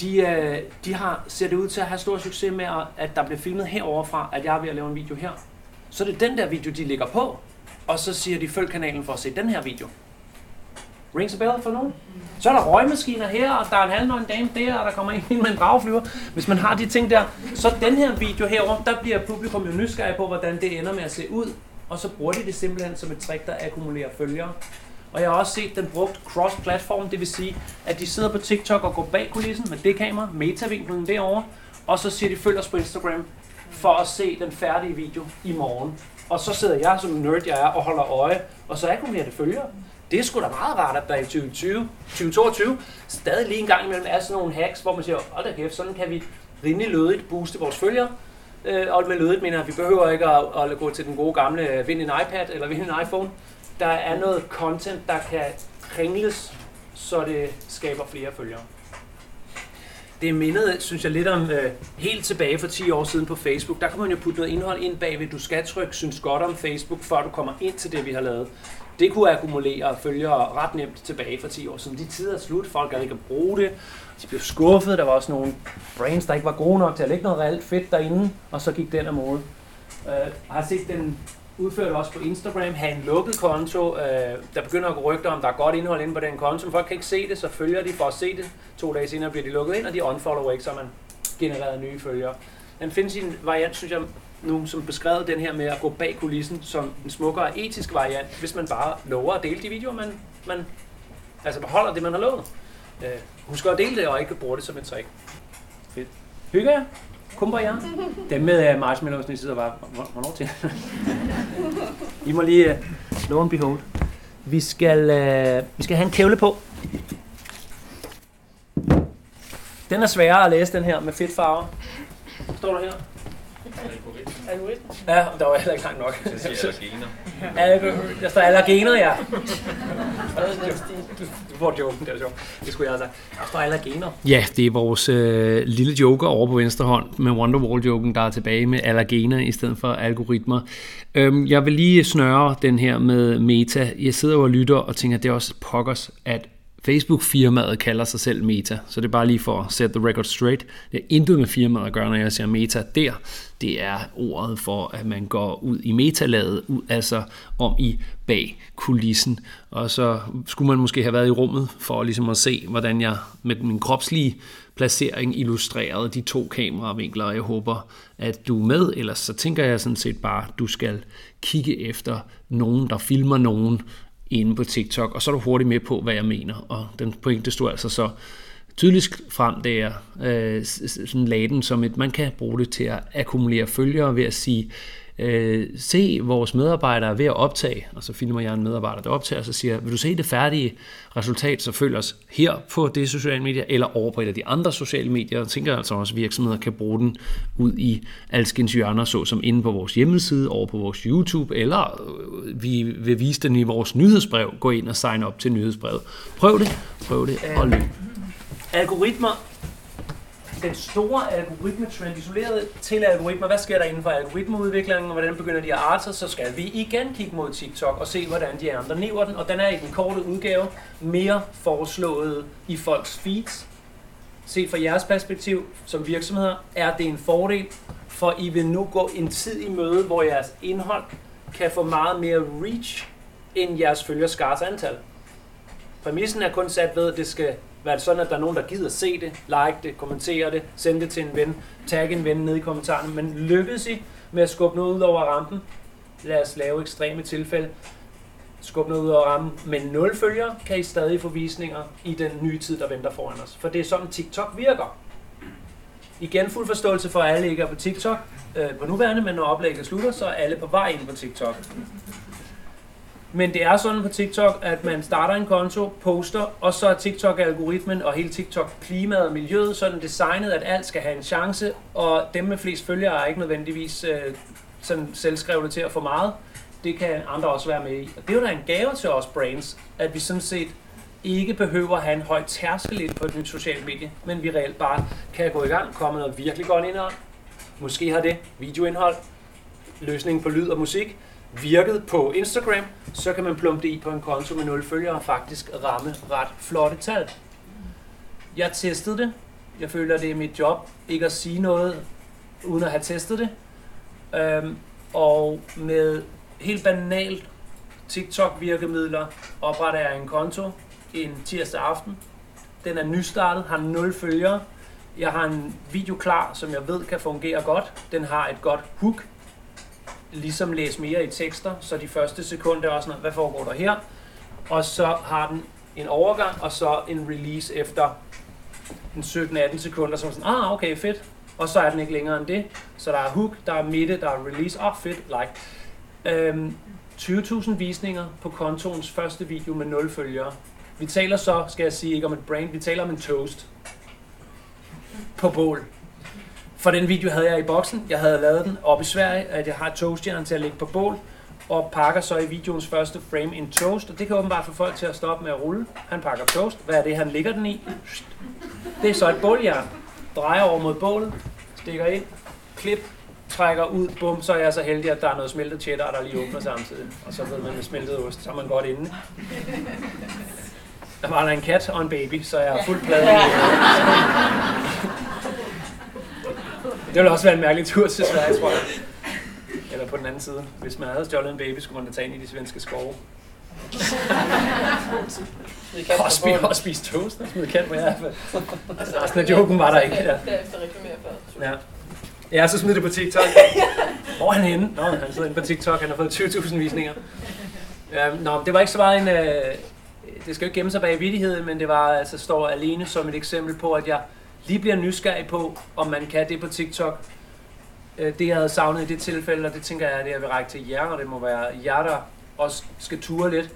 de, øh, de har, ser det ud til at have stor succes med, at der bliver filmet heroverfra, at jeg er ved at lave en video her. Så det er den der video, de ligger på, og så siger de, følg kanalen for at se den her video. Rings a bell for nogen? Så er der røgmaskiner her, og der er en halvnøgen dame der, og der kommer en med en dragflyver. Hvis man har de ting der, så den her video herover, der bliver publikum jo nysgerrig på, hvordan det ender med at se ud. Og så bruger de det simpelthen som et trick, der akkumulerer følgere. Og jeg har også set den brugt cross-platform, det vil sige, at de sidder på TikTok og går bag kulissen med det kamera, metavinklen derovre, og så siger de, følg os på Instagram for at se den færdige video i morgen. Og så sidder jeg som nerd, jeg er, og holder øje, og så akkumulerer det følgere. Det er sgu da meget rart, at der i 2020, 2022 stadig lige en gang imellem er sådan nogle hacks, hvor man siger, hold da kæft, sådan kan vi rimelig lødigt booste vores følgere. Øh, og med lødigt mener at vi behøver ikke at, at gå til den gode gamle vind en iPad eller vind en iPhone. Der er noget content, der kan kringles, så det skaber flere følgere. Det mindede, synes jeg, lidt om øh, helt tilbage for 10 år siden på Facebook. Der kan man jo putte noget indhold ind bagved. Du skal trykke synes godt om Facebook, før du kommer ind til det, vi har lavet det kunne akkumulere følgere ret nemt tilbage for 10 år siden. De tider er slut, folk gad ikke at bruge det, de blev skuffet, der var også nogle brands, der ikke var gode nok til at lægge noget reelt fedt derinde, og så gik den af mode. Uh, øh, har set den udført også på Instagram, have en lukket konto. Uh, der begynder at gå rygter om, der er godt indhold inde på den konto, men folk kan ikke se det, så følger de for at se det. To dage senere bliver de lukket ind, og de unfollower ikke, så man genereret nye følgere. Den findes i en variant, synes jeg, nu som beskrevet den her med at gå bag kulissen som en smukkere etisk variant, hvis man bare lover at dele de videoer, man, man altså beholder det, man har lovet. Øh, husk at dele det, og ikke bruge det som et trick. Fedt. Hygger jer? Kumper jer? Dem med uh, marshmallows, I sidder bare, hvornår til? [LAUGHS] I må lige, uh, lo and behold. Vi skal, uh, vi skal have en kævle på. Den er sværere at læse, den her med fedt farver. Står der her? Algoritme. Ja, der var heller ikke langt nok. Så siger allergener. Algo- Der står allergener, ja. Du, du får joken, det er sjovt. Det skulle jeg have sagt. Der står allergener. Ja, det er vores øh, lille joker over på venstre hånd med Wonderwall-joken, der er tilbage med allergener i stedet for algoritmer. Øhm, jeg vil lige snøre den her med Meta. Jeg sidder jo og lytter og tænker, at det er også pokkers, at Facebook-firmaet kalder sig selv Meta. Så det er bare lige for at sætte the record straight. Det er intet med firmaet at gøre, når jeg siger Meta der. Det er ordet for, at man går ud i metalaget, ud, altså om i bag kulissen. Og så skulle man måske have været i rummet for ligesom at se, hvordan jeg med min kropslige placering illustrerede de to kameravinkler, og jeg håber, at du er med. Ellers så tænker jeg sådan set bare, at du skal kigge efter nogen, der filmer nogen inde på TikTok, og så er du hurtigt med på, hvad jeg mener. Og den pointe stod altså så tydeligt frem, det er øh, sådan lagde den som et, man kan bruge det til at akkumulere følgere ved at sige, øh, se vores medarbejdere ved at optage, og så filmer jeg en medarbejder, der optager, og så siger vil du se det færdige resultat, så følg os her på det sociale medier, eller over på et af de andre sociale medier. og tænker altså også, at virksomheder kan bruge den ud i alskens hjørner, såsom inde på vores hjemmeside, over på vores YouTube, eller øh, vi vil vise den i vores nyhedsbrev. Gå ind og sign op til nyhedsbrevet. Prøv det, prøv det, og løb. Algoritmer. Den store algoritmetrend, isoleret til algoritmer. Hvad sker der inden for algoritmeudviklingen, og hvordan begynder de at arte sig? Så skal vi igen kigge mod TikTok og se, hvordan de andre lever den. Og den er i den korte udgave mere foreslået i folks feeds. Set fra jeres perspektiv som virksomheder, er det en fordel, for I vil nu gå en tid i møde, hvor jeres indhold kan få meget mere reach end jeres følgerskars antal. Præmissen er kun sat ved, at det skal være sådan, at der er nogen, der gider se det, like det, kommentere det, sende det til en ven, tag en ven ned i kommentarerne. Men lykkedes I med at skubbe noget ud over rampen? Lad os lave ekstreme tilfælde. Skubbe noget ud over rampen. Men nul følgere kan I stadig få visninger i den nye tid, der venter foran os. For det er sådan, TikTok virker. Igen fuld forståelse for, at alle ikke er på TikTok øh, på nuværende, men når oplægget slutter, så er alle på vej ind på TikTok. Men det er sådan på TikTok, at man starter en konto, poster, og så er TikTok-algoritmen og hele TikTok-klimaet og miljøet sådan designet, at alt skal have en chance, og dem med flest følgere er ikke nødvendigvis øh, sådan selvskrevne til at få meget. Det kan andre også være med i. Og det er jo da en gave til os brands, at vi sådan set ikke behøver at have en høj tærskel ind på et nyt socialt medie, men vi reelt bare kan gå i gang, komme noget virkelig godt indhold. Måske har det videoindhold, løsningen på lyd og musik, virket på Instagram, så kan man plumpe det i på en konto med 0 følgere og faktisk ramme ret flotte tal. Jeg testede det. Jeg føler, det er mit job ikke at sige noget, uden at have testet det. Øhm, og med helt banalt TikTok-virkemidler opretter jeg en konto en tirsdag aften. Den er nystartet, har 0 følgere. Jeg har en video klar, som jeg ved kan fungere godt. Den har et godt hook, ligesom læse mere i tekster, så de første sekunder er også noget, hvad foregår der her? Og så har den en overgang, og så en release efter en 17-18 sekunder, som så sådan, ah, okay, fedt. Og så er den ikke længere end det. Så der er hook, der er midte, der er release, ah, fedt, like. Øhm, 20.000 visninger på kontoens første video med 0 følgere. Vi taler så, skal jeg sige, ikke om et brand, vi taler om en toast. På bål. For den video havde jeg i boksen. Jeg havde lavet den op i Sverige, at jeg har toastjernen til at lægge på bål. Og pakker så i videoens første frame en toast. Og det kan åbenbart få folk til at stoppe med at rulle. Han pakker toast. Hvad er det, han ligger den i? Det er så et båljern. Drejer over mod bålet. Stikker ind. Klip. Trækker ud. Bum. Så er jeg så heldig, at der er noget smeltet cheddar, der lige åbner samtidig. Og så ved man med smeltet ost, så er man godt inde. Der var der en kat og en baby, så jeg er fuldt plade. [LAUGHS] Det ville også være en mærkelig tur til Sverige, tror jeg. Eller på den anden side. Hvis man havde stjålet en baby, skulle man da tage ind i de svenske skove. Og spise, og spise toast og smide kat på jer. Altså, resten af joken var der ikke. Ja. Ja. Ja, så smid det på TikTok. Hvor er han henne? Nå, han sidder inde på TikTok. Han har fået 20.000 visninger. Ja, nå, det var ikke så meget en... Øh, det skal jo ikke gemme sig bag vittigheden, men det var altså står alene som et eksempel på, at jeg lige bliver nysgerrig på, om man kan det på TikTok. Øh, det jeg havde savnet i det tilfælde, og det tænker jeg, at det jeg vil række til jer, og det må være jer, der også skal ture lidt.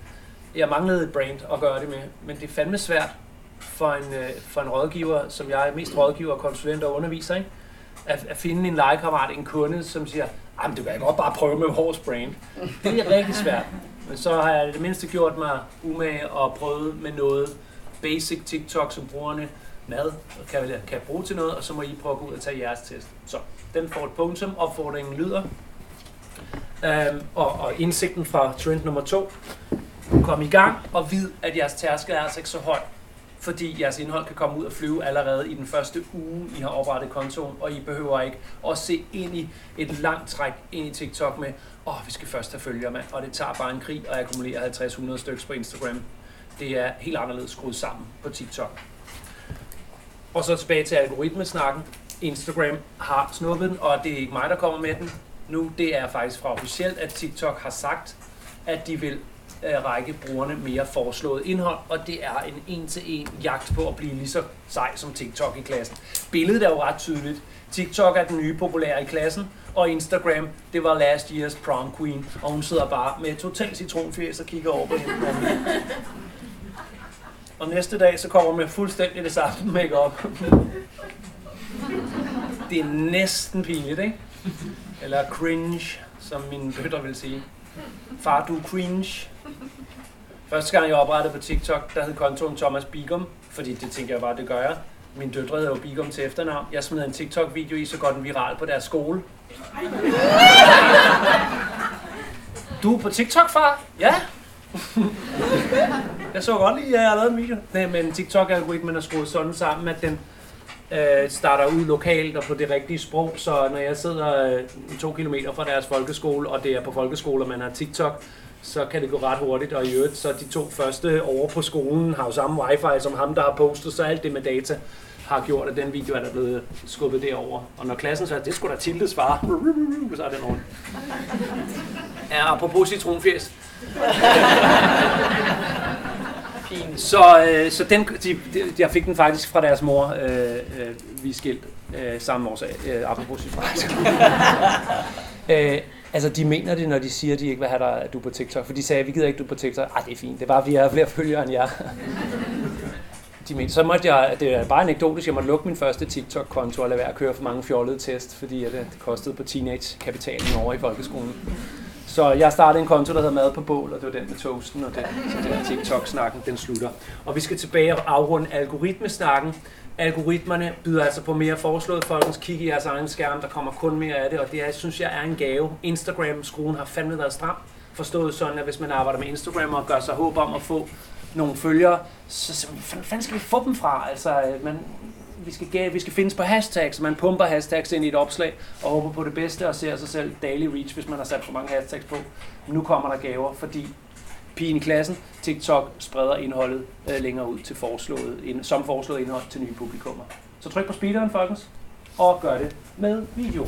Jeg manglede et brand at gøre det med, men det er fandme svært for en, øh, for en rådgiver, som jeg er mest rådgiver, konsulent og underviser, ikke? At, at finde en legekammerat, en kunde, som siger, jamen du kan godt bare prøve med vores brand. Det er rigtig svært. Men så har jeg det mindste gjort mig umage og prøvet med noget basic TikTok, som brugerne mad kan, kan bruge til noget, og så må I prøve at gå ud og tage jeres test. Så den får et punktum, opfordringen lyder. Øhm, og, og indsigten fra trend nummer to. Kom i gang og vid, at jeres tærskel er altså ikke så høj, fordi jeres indhold kan komme ud og flyve allerede i den første uge, I har oprettet kontoen, og I behøver ikke at se ind i et langt træk ind i TikTok med, åh, oh, vi skal først have følgere, mand, og det tager bare en krig at akkumulere 50-100 stykker på Instagram. Det er helt anderledes skruet sammen på TikTok. Og så tilbage til algoritmesnakken. Instagram har snuppet den, og det er ikke mig, der kommer med den nu. Det er faktisk fra officielt, at TikTok har sagt, at de vil øh, række brugerne mere foreslået indhold, og det er en en-til-en jagt på at blive lige så sej som TikTok i klassen. Billedet er jo ret tydeligt. TikTok er den nye populære i klassen, og Instagram, det var last years prom queen, og hun sidder bare med total citronfjæs og kigger over på hende. [LAUGHS] Og næste dag, så kommer med fuldstændig det samme [LAUGHS] makeup. Det er næsten pinligt, ikke? Eller cringe, som mine bøtter vil sige. Far, du er cringe. Første gang jeg oprettede på TikTok, der hed kontoen Thomas Bigum, fordi det tænker jeg bare, det gør jeg. Min døtre hedder jo Bigum til efternavn. Jeg smed en TikTok-video i, så går den viral på deres skole. Du er på TikTok, far? Ja jeg så godt lige, at jeg har lavet en video. Nej, men TikTok-algoritmen er skruet sådan sammen, at den øh, starter ud lokalt og på det rigtige sprog, så når jeg sidder øh, to kilometer fra deres folkeskole, og det er på folkeskole, og man har TikTok, så kan det gå ret hurtigt, og i øvrigt, så de to første over på skolen har jo samme wifi som ham, der har postet, så alt det med data har gjort, at den video er der blevet skubbet derover. Og når klassen så det skulle da Tildes far, så er den rundt. [LAUGHS] Ja, apropos [LAUGHS] citronfjæs. Så, øh, så den, de, de, jeg fik den faktisk fra deres mor, øh, øh, vi er skilt øh, samme årsag, øh, apropos citronfjæs. [LAUGHS] øh, altså, de mener det, når de siger, at de ikke vil have dig, at du er på TikTok. For de sagde, vi gider ikke, du er på TikTok. Ah, det er fint. Det er bare, fordi jeg har flere følgere end jer. de mente, så måtte jeg, det er bare anekdotisk, jeg måtte lukke min første TikTok-konto og lade være at køre for mange fjollede test, fordi det, det kostede på teenage-kapitalen over i folkeskolen. Så jeg startede en konto, der hedder Mad på bål, og det var den med toasten, og den, så den TikTok-snakken, den slutter. Og vi skal tilbage og afrunde algoritmesnakken. Algoritmerne byder altså på mere foreslået. Folkens, kig i jeres egen skærm, der kommer kun mere af det, og det er, synes jeg er en gave. Instagram-skruen har fandme været stram. Forstået sådan, at hvis man arbejder med Instagram og gør sig håb om at få nogle følgere, så, så fanden skal vi få dem fra? Altså, øh, man, vi skal, vi skal findes på hashtags, man pumper hashtags ind i et opslag og håber på det bedste og ser sig selv daily reach, hvis man har sat for mange hashtags på. Nu kommer der gaver, fordi pigen i klassen, TikTok spreder indholdet øh, længere ud til foreslået, ind, som foreslået indhold til nye publikummer. Så tryk på speederen, folkens, og gør det med video.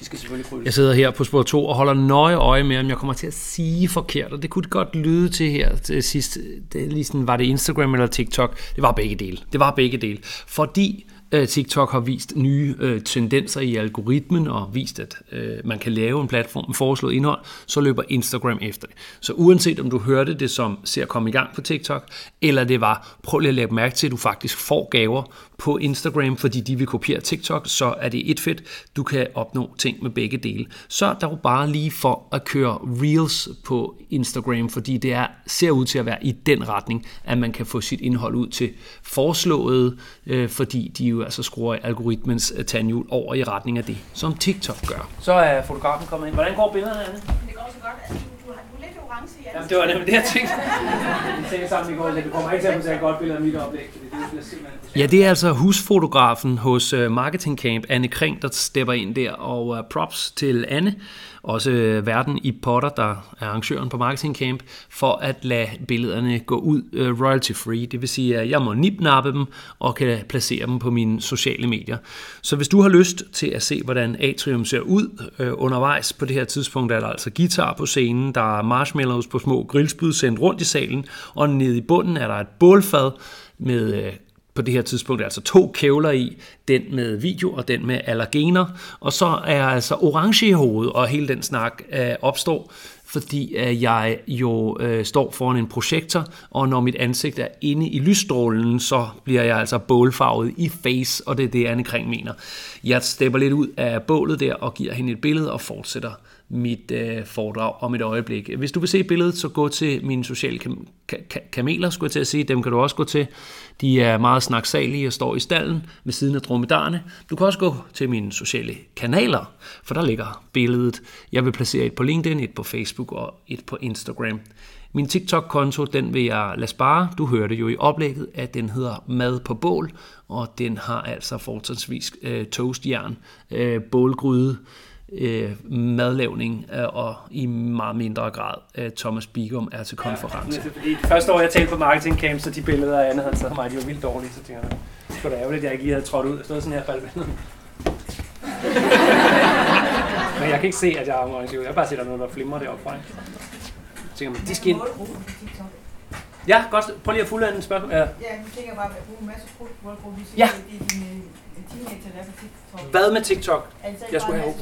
De skal selvfølgelig krydse. Jeg sidder her på spor 2 og holder nøje øje med, om jeg kommer til at sige forkert, og det kunne det godt lyde til her til sidst. Det, ligesom, var det Instagram eller TikTok? Det var begge dele. Det var begge dele. Fordi Øh, TikTok har vist nye øh, tendenser i algoritmen og vist, at øh, man kan lave en platform med foreslået indhold, så løber Instagram efter det. Så uanset om du hørte det som ser at komme i gang på TikTok, eller det var, prøv lige at lægge mærke til, at du faktisk får gaver på Instagram, fordi de vil kopiere TikTok, så er det et fedt. Du kan opnå ting med begge dele. Så der er bare lige for at køre Reels på Instagram, fordi det er, ser ud til at være i den retning, at man kan få sit indhold ud til foreslået, øh, fordi de jo altså skruer algoritmens øh, tandhjul over i retning af det, som TikTok gør. Så er fotografen kommet ind. Hvordan går billederne, Anne? Det går så godt. Altså, du, du har du er lidt orange i Jamen, det var nemlig det, jeg tænkte. Vi tænkte sammen i går, at du kommer ikke til at få et godt billede af mit oplæg, fordi det bliver simpelthen Ja, det er altså husfotografen hos uh, Marketing Camp, Anne Kring, der stepper ind der, og uh, props til Anne, også øh, verden i Potter, der er arrangøren på Marketing Camp, for at lade billederne gå ud øh, royalty free. Det vil sige, at jeg må nipnappe dem og kan placere dem på mine sociale medier. Så hvis du har lyst til at se, hvordan Atrium ser ud uh, undervejs på det her tidspunkt, er der altså guitar på scenen, der er marshmallows på små grillspyd sendt rundt i salen, og nede i bunden er der et bålfad med på det her tidspunkt. Altså to kævler i, den med video og den med allergener, og så er altså orange i hovedet, og hele den snak øh, opstår, fordi øh, jeg jo øh, står foran en projektor, og når mit ansigt er inde i lysstrålen, så bliver jeg altså bålfarvet i face, og det er det, Anne Kring mener. Jeg stepper lidt ud af bålet der og giver hende et billede og fortsætter mit øh, foredrag om et øjeblik. Hvis du vil se billedet, så gå til mine sociale kam- ka- kameler, skulle jeg til at sige. Dem kan du også gå til. De er meget snaksalige og står i stallen ved siden af dromedarerne. Du kan også gå til mine sociale kanaler, for der ligger billedet. Jeg vil placere et på LinkedIn, et på Facebook og et på Instagram. Min TikTok-konto, den vil jeg lade spare. Du hørte jo i oplægget, at den hedder Mad på bål, og den har altså fortrinsvis øh, toastjern, øh, bålgryde, øh, madlavning øh, og i meget mindre grad øh, Thomas Bigum er til konference. Ja, fordi det første år, jeg talte på marketing camp, så de billeder, Anne havde taget mig, de var vildt dårlige, så tænker jeg, det var da ærgerligt, at jeg ikke lige havde trådt ud og stået sådan her [LAUGHS] på Men jeg kan ikke se, at jeg er ud. Jeg kan bare se, at der er noget, der flimrer deroppe fra. Jeg tænker, man, de skal ind. Ja, godt. Prøv lige at fulde en spørgsmål. Ja. Ja, nu tænker jeg bare, at bruge en masse målgruppe. Vi Ja. siger, det er dine Hvad med TikTok? Altså, Jeg skulle have.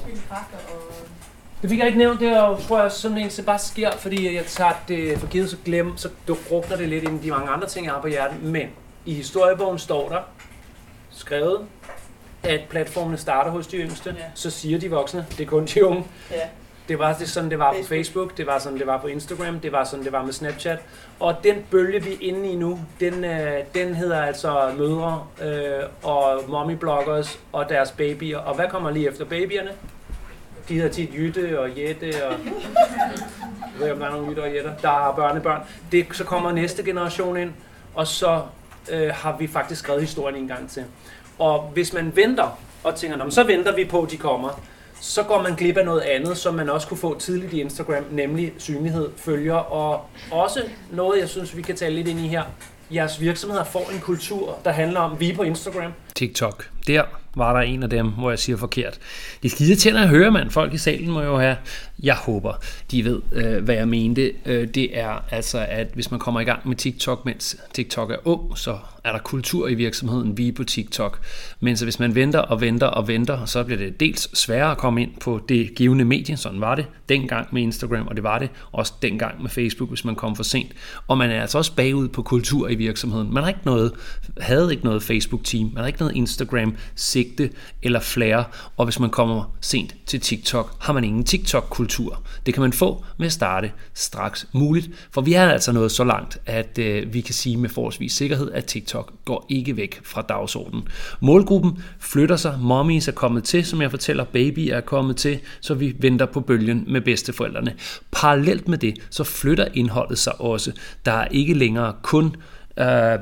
Det fik jeg ikke nævnt, det er jo, tror jeg, sådan en, det bare sker, fordi jeg tager det for givet, så glem, så drukner det lidt ind i de mange andre ting, jeg har på hjertet. Men i historiebogen står der, skrevet, at platformene starter hos de yngste, Ja. så siger de voksne, det er kun de unge. Ja. Det var det, sådan, det var på Facebook. Facebook, det var sådan, det var på Instagram, det var sådan, det var med Snapchat. Og den bølge, vi er inde i nu, den, øh, den hedder altså mødre øh, og mommy-bloggers og deres babyer. Og hvad kommer lige efter babyerne? De hedder tit Jytte og Jette og... Jeg ved ikke, om der er nogle Jytte og Jetter, der har børnebørn. Det, så kommer næste generation ind, og så øh, har vi faktisk skrevet historien en gang til. Og hvis man venter og tænker, "Nå, men så venter vi på, at de kommer, så går man glip af noget andet, som man også kunne få tidligt i Instagram, nemlig synlighed, følger, og også noget, jeg synes, vi kan tale lidt ind i her. Jeres virksomheder får en kultur, der handler om, vi er på Instagram. TikTok. Der var der en af dem, hvor jeg siger forkert. Det er skide til at høre, mand. Folk i salen må jo have... Jeg håber, de ved, øh, hvad jeg mente. Øh, det er altså, at hvis man kommer i gang med TikTok, mens TikTok er ung, så er der kultur i virksomheden, vi er på TikTok. Men så hvis man venter og venter og venter, så bliver det dels sværere at komme ind på det givende medie, sådan var det dengang med Instagram, og det var det også dengang med Facebook, hvis man kom for sent. Og man er altså også bagud på kultur i virksomheden. Man har ikke noget, havde ikke noget Facebook-team, man har ikke noget Instagram-sigte eller flere, og hvis man kommer sent til TikTok, har man ingen TikTok-kultur kultur. Det kan man få med at starte straks muligt, for vi er altså nået så langt, at øh, vi kan sige med forholdsvis sikkerhed, at TikTok går ikke væk fra dagsordenen. Målgruppen flytter sig, mommies er kommet til, som jeg fortæller, baby er kommet til, så vi venter på bølgen med bedsteforældrene. Parallelt med det, så flytter indholdet sig også. Der er ikke længere kun øh,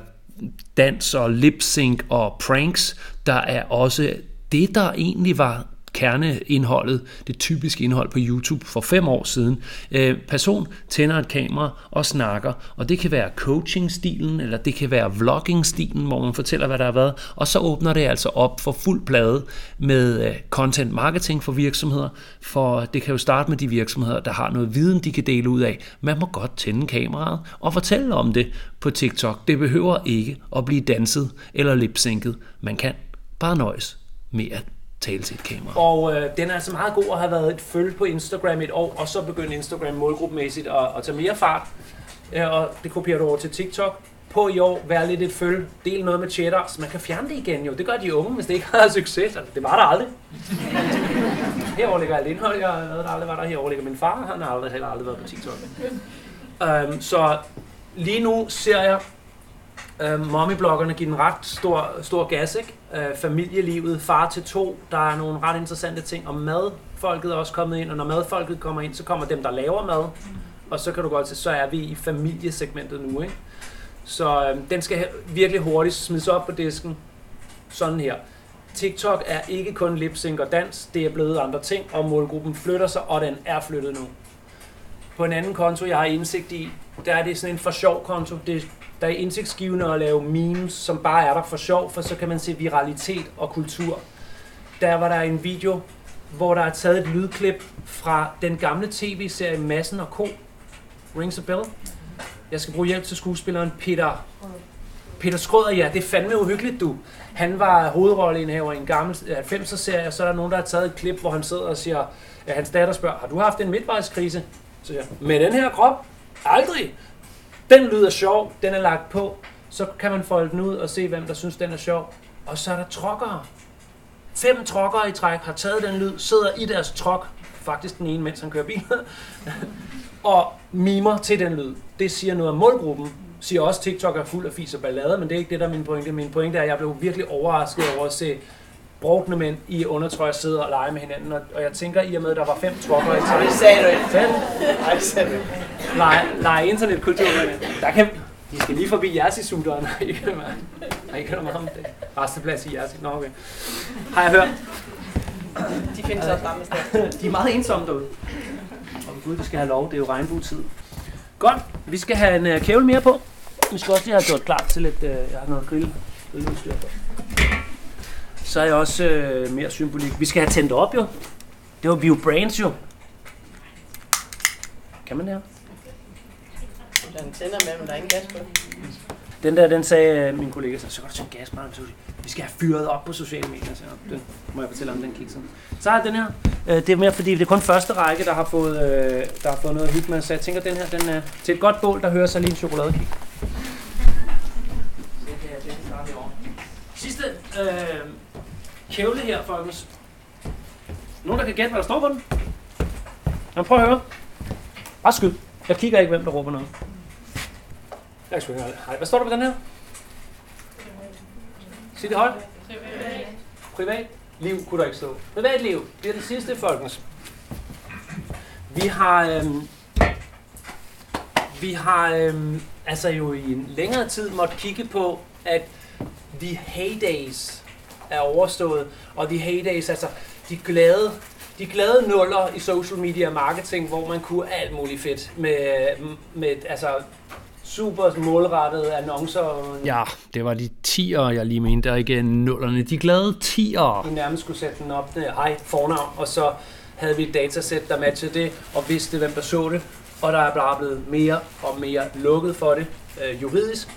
dans og lip sync og pranks. Der er også det, der egentlig var kerneindholdet, det typiske indhold på YouTube for fem år siden. Øh, person tænder et kamera og snakker, og det kan være coaching-stilen, eller det kan være vlogging-stilen, hvor man fortæller, hvad der har været, og så åbner det altså op for fuld plade med øh, content marketing for virksomheder, for det kan jo starte med de virksomheder, der har noget viden, de kan dele ud af. Man må godt tænde kameraet og fortælle om det på TikTok. Det behøver ikke at blive danset eller lipsynket. Man kan bare nøjes med at tale til et kamera. Og øh, den er altså meget god at have været et følge på Instagram et år, og så begyndte Instagram målgruppemæssigt at, at tage mere fart. Øh, og det kopierer du over til TikTok. På i år, vær lidt et følge, del noget med cheddar, så man kan fjerne det igen jo. Det gør de unge, hvis det ikke har [LAUGHS] succes. Altså, det var der aldrig. Herover ligger alt indhold, jeg har der aldrig var der. Herover ligger min far, han har aldrig, heller aldrig været på TikTok. Um, så lige nu ser jeg Øh, mommybloggerne giver den ret stor, stor gas, ikke? Øh, familielivet, far til to, der er nogle ret interessante ting, og madfolket er også kommet ind, og når madfolket kommer ind, så kommer dem, der laver mad, og så kan du godt se, så er vi i familiesegmentet nu, ikke? Så øh, den skal virkelig hurtigt smides op på disken, sådan her. TikTok er ikke kun lip sync og dans, det er blevet andre ting, og målgruppen flytter sig, og den er flyttet nu. På en anden konto, jeg har indsigt i, der er det sådan en for sjov konto. Det, der er indsigtsgivende at lave memes, som bare er der for sjov, for så kan man se viralitet og kultur. Der var der en video, hvor der er taget et lydklip fra den gamle tv-serie Massen og Co. Rings a bell? Jeg skal bruge hjælp til skuespilleren Peter Peter Skrøder, ja, det er fandme uhyggeligt, du. Han var hovedrolleindehaver i en gammel 90'er-serie, og så er der nogen, der har taget et klip, hvor han sidder og siger, at hans datter spørger, har du haft en midtvejskrise? Så jeg, med den her krop, aldrig. Den lyder sjov, den er lagt på. Så kan man folde den ud og se, hvem der synes, den er sjov. Og så er der trokkere. Fem trokkere i træk har taget den lyd, sidder i deres trok, faktisk den ene, mens han kører bil, [LAUGHS] og mimer til den lyd. Det siger noget om målgruppen. Siger også, TikTok er fuld af fis og ballade, men det er ikke det, der er min pointe. Min pointe er, at jeg blev virkelig overrasket over at se brugne mænd i undertrøjer sidde og lege med hinanden. Og, og jeg tænker, i og med, at der var fem trokker i træk. Det sagde du ikke. Nej, det sagde du ikke. lege, lege internetkultur med. Der kan, de skal lige forbi ikke noget Har I ikke hørt meget om det? Resteplads i Jersey. Nå, okay. Har jeg hørt. De findes også ramme sted. De er meget ensomme derude. Og gud, det skal have lov. Det er jo regnbuetid. Godt. Vi skal have en uh, kævel mere på. Vi skal også lige have gjort klar til lidt... Uh, jeg har noget grill, grilludstyr på. Så er jeg også uh, mere symbolik. Vi skal have tændt op jo. Det var Bio Brains jo. Kan man det her? Der er en tænder med, men der er ingen gas på. Den der, den sagde øh, min kollega, så, så kan du tænde gas bare, så vi skal have fyret op på sociale medier. Så den må jeg fortælle om, den kikser. Så har jeg den her. Øh, Det er mere fordi, det er kun første række, der har fået, øh, der har fået noget hygge med. Så jeg tænker, den her, den er til et godt bål, der hører sig lige en chokoladekik. Sidste øh, kævle her, folkens. Nogen, der kan gætte, hvad der står på den? Jamen, prøv at høre. Bare skyd. Jeg kigger ikke, hvem der råber noget. Jeg kan høre. Hej, hvad står der på den her? Sig det højt. Privat. Liv kunne der ikke stå. Privatliv. Det er den sidste, folkens. Vi har, øhm, vi har øhm, altså jo i en længere tid måtte kigge på, at de heydays er overstået, og de heydays, altså de glade, de glade nuller i social media marketing, hvor man kunne alt muligt fedt med, med altså super målrettede annoncer, Ja, det var de 10'ere, jeg lige mente, der ikke nullerne. De glade 10'ere. vi nærmest skulle sætte den op hej, fornavn, og så havde vi et datasæt, der matchede det, og vidste, hvem der så det. Og der er bare blevet mere og mere lukket for det øh, juridisk.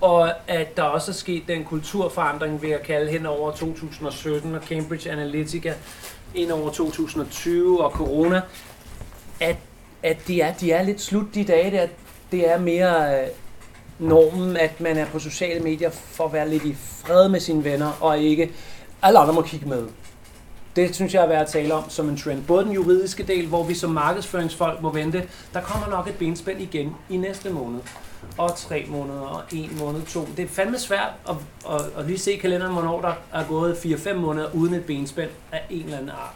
Og at der også er sket den kulturforandring, vil jeg kalde hen over 2017 og Cambridge Analytica ind over 2020 og corona, at, at de, er, de er lidt slut de dage der. Det er mere øh, normen, at man er på sociale medier for at være lidt i fred med sine venner, og ikke alle andre må kigge med. Det synes jeg er værd at tale om som en trend. Både den juridiske del, hvor vi som markedsføringsfolk må vente, der kommer nok et benspænd igen i næste måned. Og tre måneder, og en måned, to. Det er fandme svært at, at, at lige se i kalenderen, hvornår der er gået 4-5 måneder uden et benspænd af en eller anden art.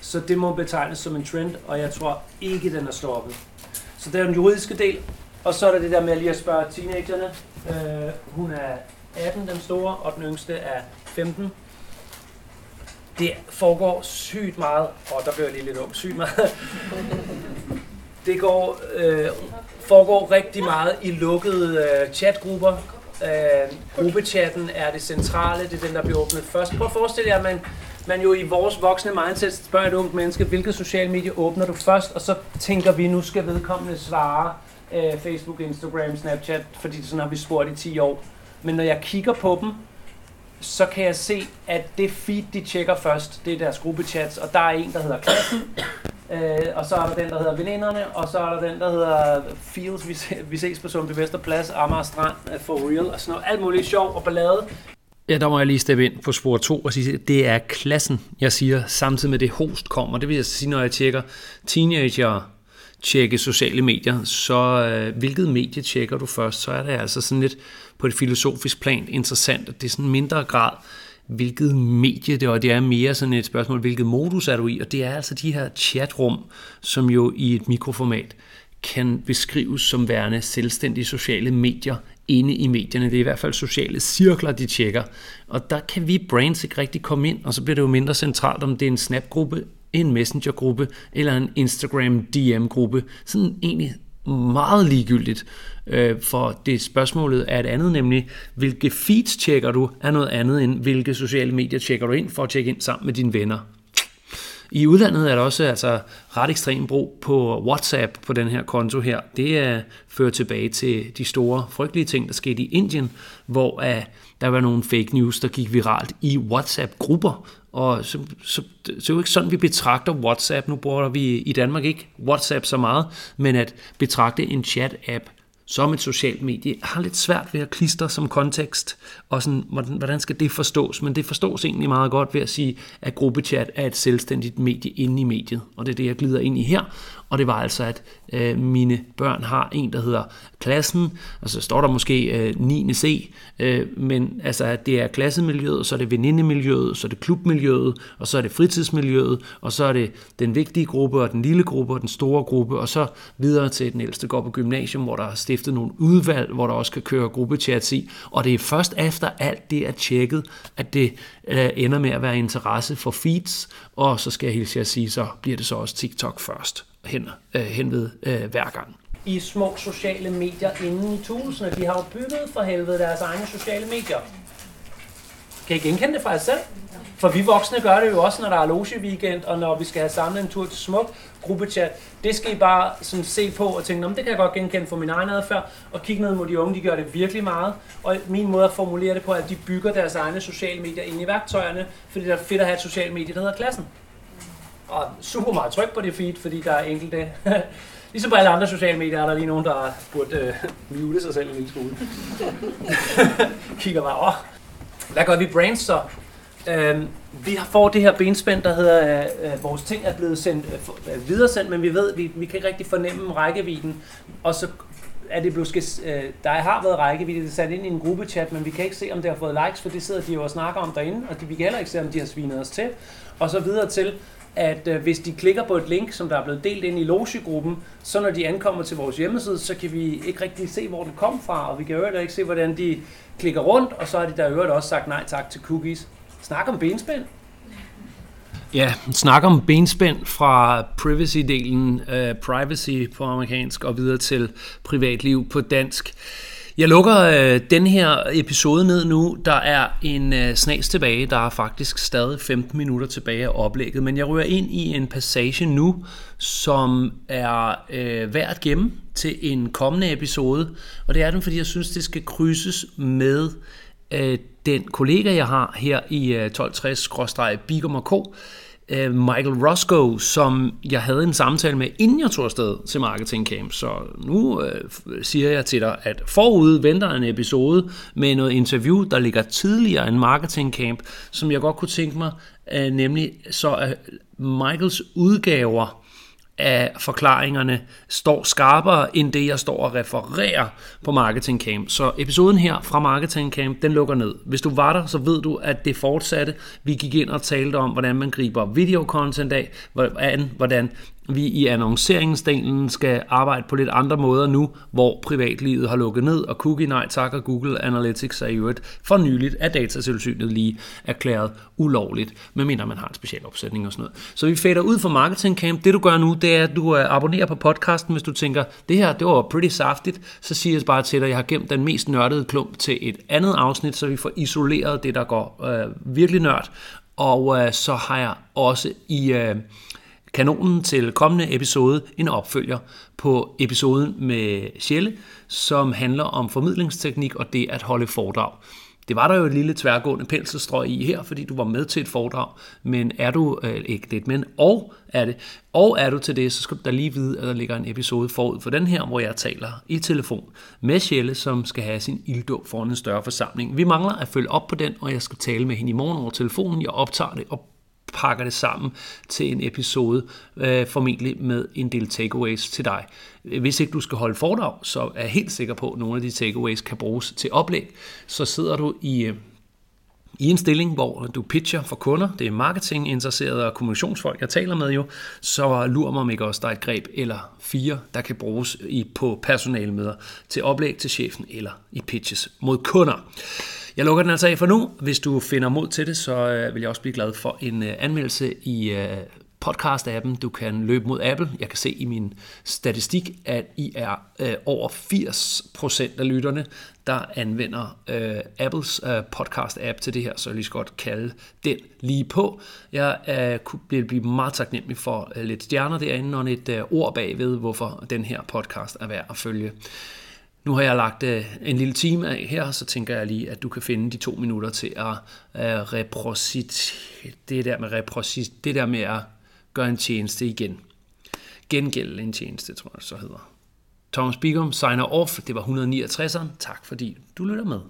Så det må betegnes som en trend, og jeg tror ikke, den er stoppet. Så det er den juridiske del. Og så er der det der med lige at spørge teenagerne. Øh, hun er 18, den store, og den yngste er 15. Det foregår sygt meget, og der blev jeg lige lidt ung, sygt meget. Det går, øh, foregår rigtig meget i lukkede øh, chatgrupper. Øh, gruppechatten er det centrale, det er den, der bliver åbnet først. Prøv at forestille jer, at man, man jo i vores voksne mindset spørger et ungt menneske, hvilke sociale medier åbner du først, og så tænker vi, nu skal vedkommende svare øh, Facebook, Instagram, Snapchat, fordi sådan har vi spurgt i 10 år. Men når jeg kigger på dem, så kan jeg se, at det feed, de tjekker først, det er deres gruppechats, og der er en, der hedder klassen, øh, og så er der den, der hedder veninderne, og så er der den, der hedder Fields, vi, se, vi ses på Sundby Vesterplads, Amager Strand, øh, for real, og sådan noget, alt muligt sjov og ballade. Ja, der må jeg lige steppe ind på spor 2 og sige, at det er klassen, jeg siger, samtidig med det host kommer. Det vil jeg sige, når jeg tjekker teenager tjekke sociale medier, så øh, hvilket medie tjekker du først, så er det altså sådan lidt på et filosofisk plan interessant, at det er sådan mindre grad, hvilket medie det er, og det er mere sådan et spørgsmål, hvilket modus er du i, og det er altså de her chatrum, som jo i et mikroformat kan beskrives som værende selvstændige sociale medier inde i medierne. Det er i hvert fald sociale cirkler, de tjekker. Og der kan vi brands ikke rigtig komme ind, og så bliver det jo mindre centralt, om det er en Snap-gruppe, en Messenger-gruppe eller en Instagram DM-gruppe. Sådan egentlig meget ligegyldigt, øh, for det spørgsmålet er et andet, nemlig hvilke feeds tjekker du, er noget andet end hvilke sociale medier tjekker du ind for at tjekke ind sammen med dine venner. I udlandet er der også altså, ret ekstrem brug på WhatsApp på den her konto her. Det er fører tilbage til de store frygtelige ting, der skete i Indien, hvor uh, der var nogle fake news, der gik viralt i WhatsApp-grupper, og så, så, så det er jo ikke sådan, vi betragter WhatsApp. Nu bruger vi i Danmark ikke WhatsApp så meget, men at betragte en chat-app som et socialt medie, har lidt svært ved at klistre som kontekst, og sådan, hvordan, hvordan skal det forstås? Men det forstås egentlig meget godt ved at sige, at gruppechat er et selvstændigt medie inde i mediet, og det er det, jeg glider ind i her, og det var altså, at øh, mine børn har en, der hedder klassen, og så står der måske øh, 9. C, øh, men altså, at det er klassemiljøet, så er det venindemiljøet, så er det klubmiljøet, og så er det fritidsmiljøet, og så er det den vigtige gruppe, og den lille gruppe, og den store gruppe, og så videre til den ældste går på gymnasium, hvor der er stiftet nogle udvalg, hvor der også kan køre gruppechats i, og det er først efter alt det er tjekket, at det øh, ender med at være interesse for feeds, og så skal jeg hilse at sige, så bliver det så også TikTok først hen, øh, hen ved øh, hver gang. I små sociale medier inden i tusinde. De har jo bygget for helvede deres egne sociale medier. Kan I genkende det fra jer selv? For vi voksne gør det jo også, når der er loge weekend, og når vi skal have samlet en tur til smuk gruppechat. Det skal I bare sådan se på og tænke, det kan jeg godt genkende fra min egen adfærd, og kigge ned mod de unge, de gør det virkelig meget. Og min måde at formulere det på, er, at de bygger deres egne sociale medier ind i værktøjerne, fordi det er fedt at have et socialt medie, der hedder klassen og super meget tryk på det feed, fordi der er enkelte... [LAUGHS] ligesom på alle andre sociale medier er der lige nogen, der burde øh, mute sig selv en lille smule. [LAUGHS] Kigger bare, åh, hvad gør vi brands så? Øhm, vi har får det her benspænd, der hedder, at øh, vores ting er blevet sendt, øh, øh, videresendt, men vi ved, vi, vi kan ikke rigtig fornemme rækkevidden. Og så er det blevet, øh, der har været rækkevidde, det er sat ind i en gruppechat, men vi kan ikke se, om det har fået likes, for det sidder de jo og snakker om derinde, og de, vi kan heller ikke se, om de har svinet os til. Og så videre til, at øh, hvis de klikker på et link, som der er blevet delt ind i Logi-gruppen, så når de ankommer til vores hjemmeside, så kan vi ikke rigtig se, hvor det kom fra, og vi kan øvrigt ikke se, hvordan de klikker rundt, og så har de der øvrigt også sagt nej tak til cookies. Snak om benspænd. Ja, snak om benspænd fra privacy-delen, uh, privacy på amerikansk, og videre til privatliv på dansk. Jeg lukker øh, den her episode ned nu. Der er en øh, snas tilbage. Der er faktisk stadig 15 minutter tilbage af oplægget. Men jeg rører ind i en passage nu, som er øh, værd at gemme til en kommende episode. Og det er den, fordi jeg synes, det skal krydses med øh, den kollega, jeg har her i øh, 1260-Bigum K øh, Michael Roscoe, som jeg havde en samtale med, inden jeg tog afsted til Marketing Camp. Så nu øh, siger jeg til dig, at forud venter en episode med noget interview, der ligger tidligere end Marketing Camp, som jeg godt kunne tænke mig, øh, nemlig så at Michaels udgaver af forklaringerne står skarpere end det, jeg står og refererer på Marketing Camp. Så episoden her fra Marketing Camp, den lukker ned. Hvis du var der, så ved du, at det fortsatte. Vi gik ind og talte om, hvordan man griber videocontent af, hvordan, hvordan vi i annonceringsdelen skal arbejde på lidt andre måder nu, hvor privatlivet har lukket ned, og cookie nej tak og Google Analytics er i øvrigt for nyligt af datatilsynet lige erklæret ulovligt, medmindre man har en speciel opsætning og sådan noget. Så vi fader ud fra Marketing Camp. Det du gør nu, det er, at du øh, abonnerer på podcasten, hvis du tænker, det her det var pretty saftigt, så siger jeg bare til dig, at jeg har gemt den mest nørdede klump til et andet afsnit, så vi får isoleret det, der går øh, virkelig nørd. Og øh, så har jeg også i... Øh, kanonen til kommende episode en opfølger på episoden med Sjælle, som handler om formidlingsteknik og det at holde foredrag. Det var der jo et lille tværgående penselstrøg i her, fordi du var med til et foredrag, men er du øh, ikke lidt, men og er det, og er du til det, så skal du da lige vide, at der ligger en episode forud for den her, hvor jeg taler i telefon med Sjælle, som skal have sin ilddåb foran en større forsamling. Vi mangler at følge op på den, og jeg skal tale med hende i morgen over telefonen. Jeg optager det og pakker det sammen til en episode, øh, formentlig med en del takeaways til dig. Hvis ikke du skal holde foredrag, så er jeg helt sikker på, at nogle af de takeaways kan bruges til oplæg. Så sidder du i, øh, i en stilling, hvor du pitcher for kunder, det er marketinginteresserede og kommunikationsfolk, jeg taler med jo, så lurer mig om ikke også, der er et greb eller fire, der kan bruges i, på personalemøder til oplæg til chefen eller i pitches mod kunder. Jeg lukker den altså af for nu. Hvis du finder mod til det, så øh, vil jeg også blive glad for en øh, anmeldelse i øh, podcast-appen. Du kan løbe mod Apple. Jeg kan se i min statistik, at I er øh, over 80% af lytterne, der anvender øh, Apples øh, podcast-app til det her, så jeg lige så godt kalde den lige på. Jeg øh, bliver blive meget taknemmelig for øh, lidt stjerner derinde, og et øh, ord bagved, hvorfor den her podcast er værd at følge. Nu har jeg lagt øh, en lille time af her, så tænker jeg lige, at du kan finde de to minutter til at øh, reprocit, det der med reprocit, det der med at gøre en tjeneste igen. Gengælde en tjeneste, tror jeg så hedder. Thomas Bigum signer off. Det var 169'eren. Tak fordi du lytter med.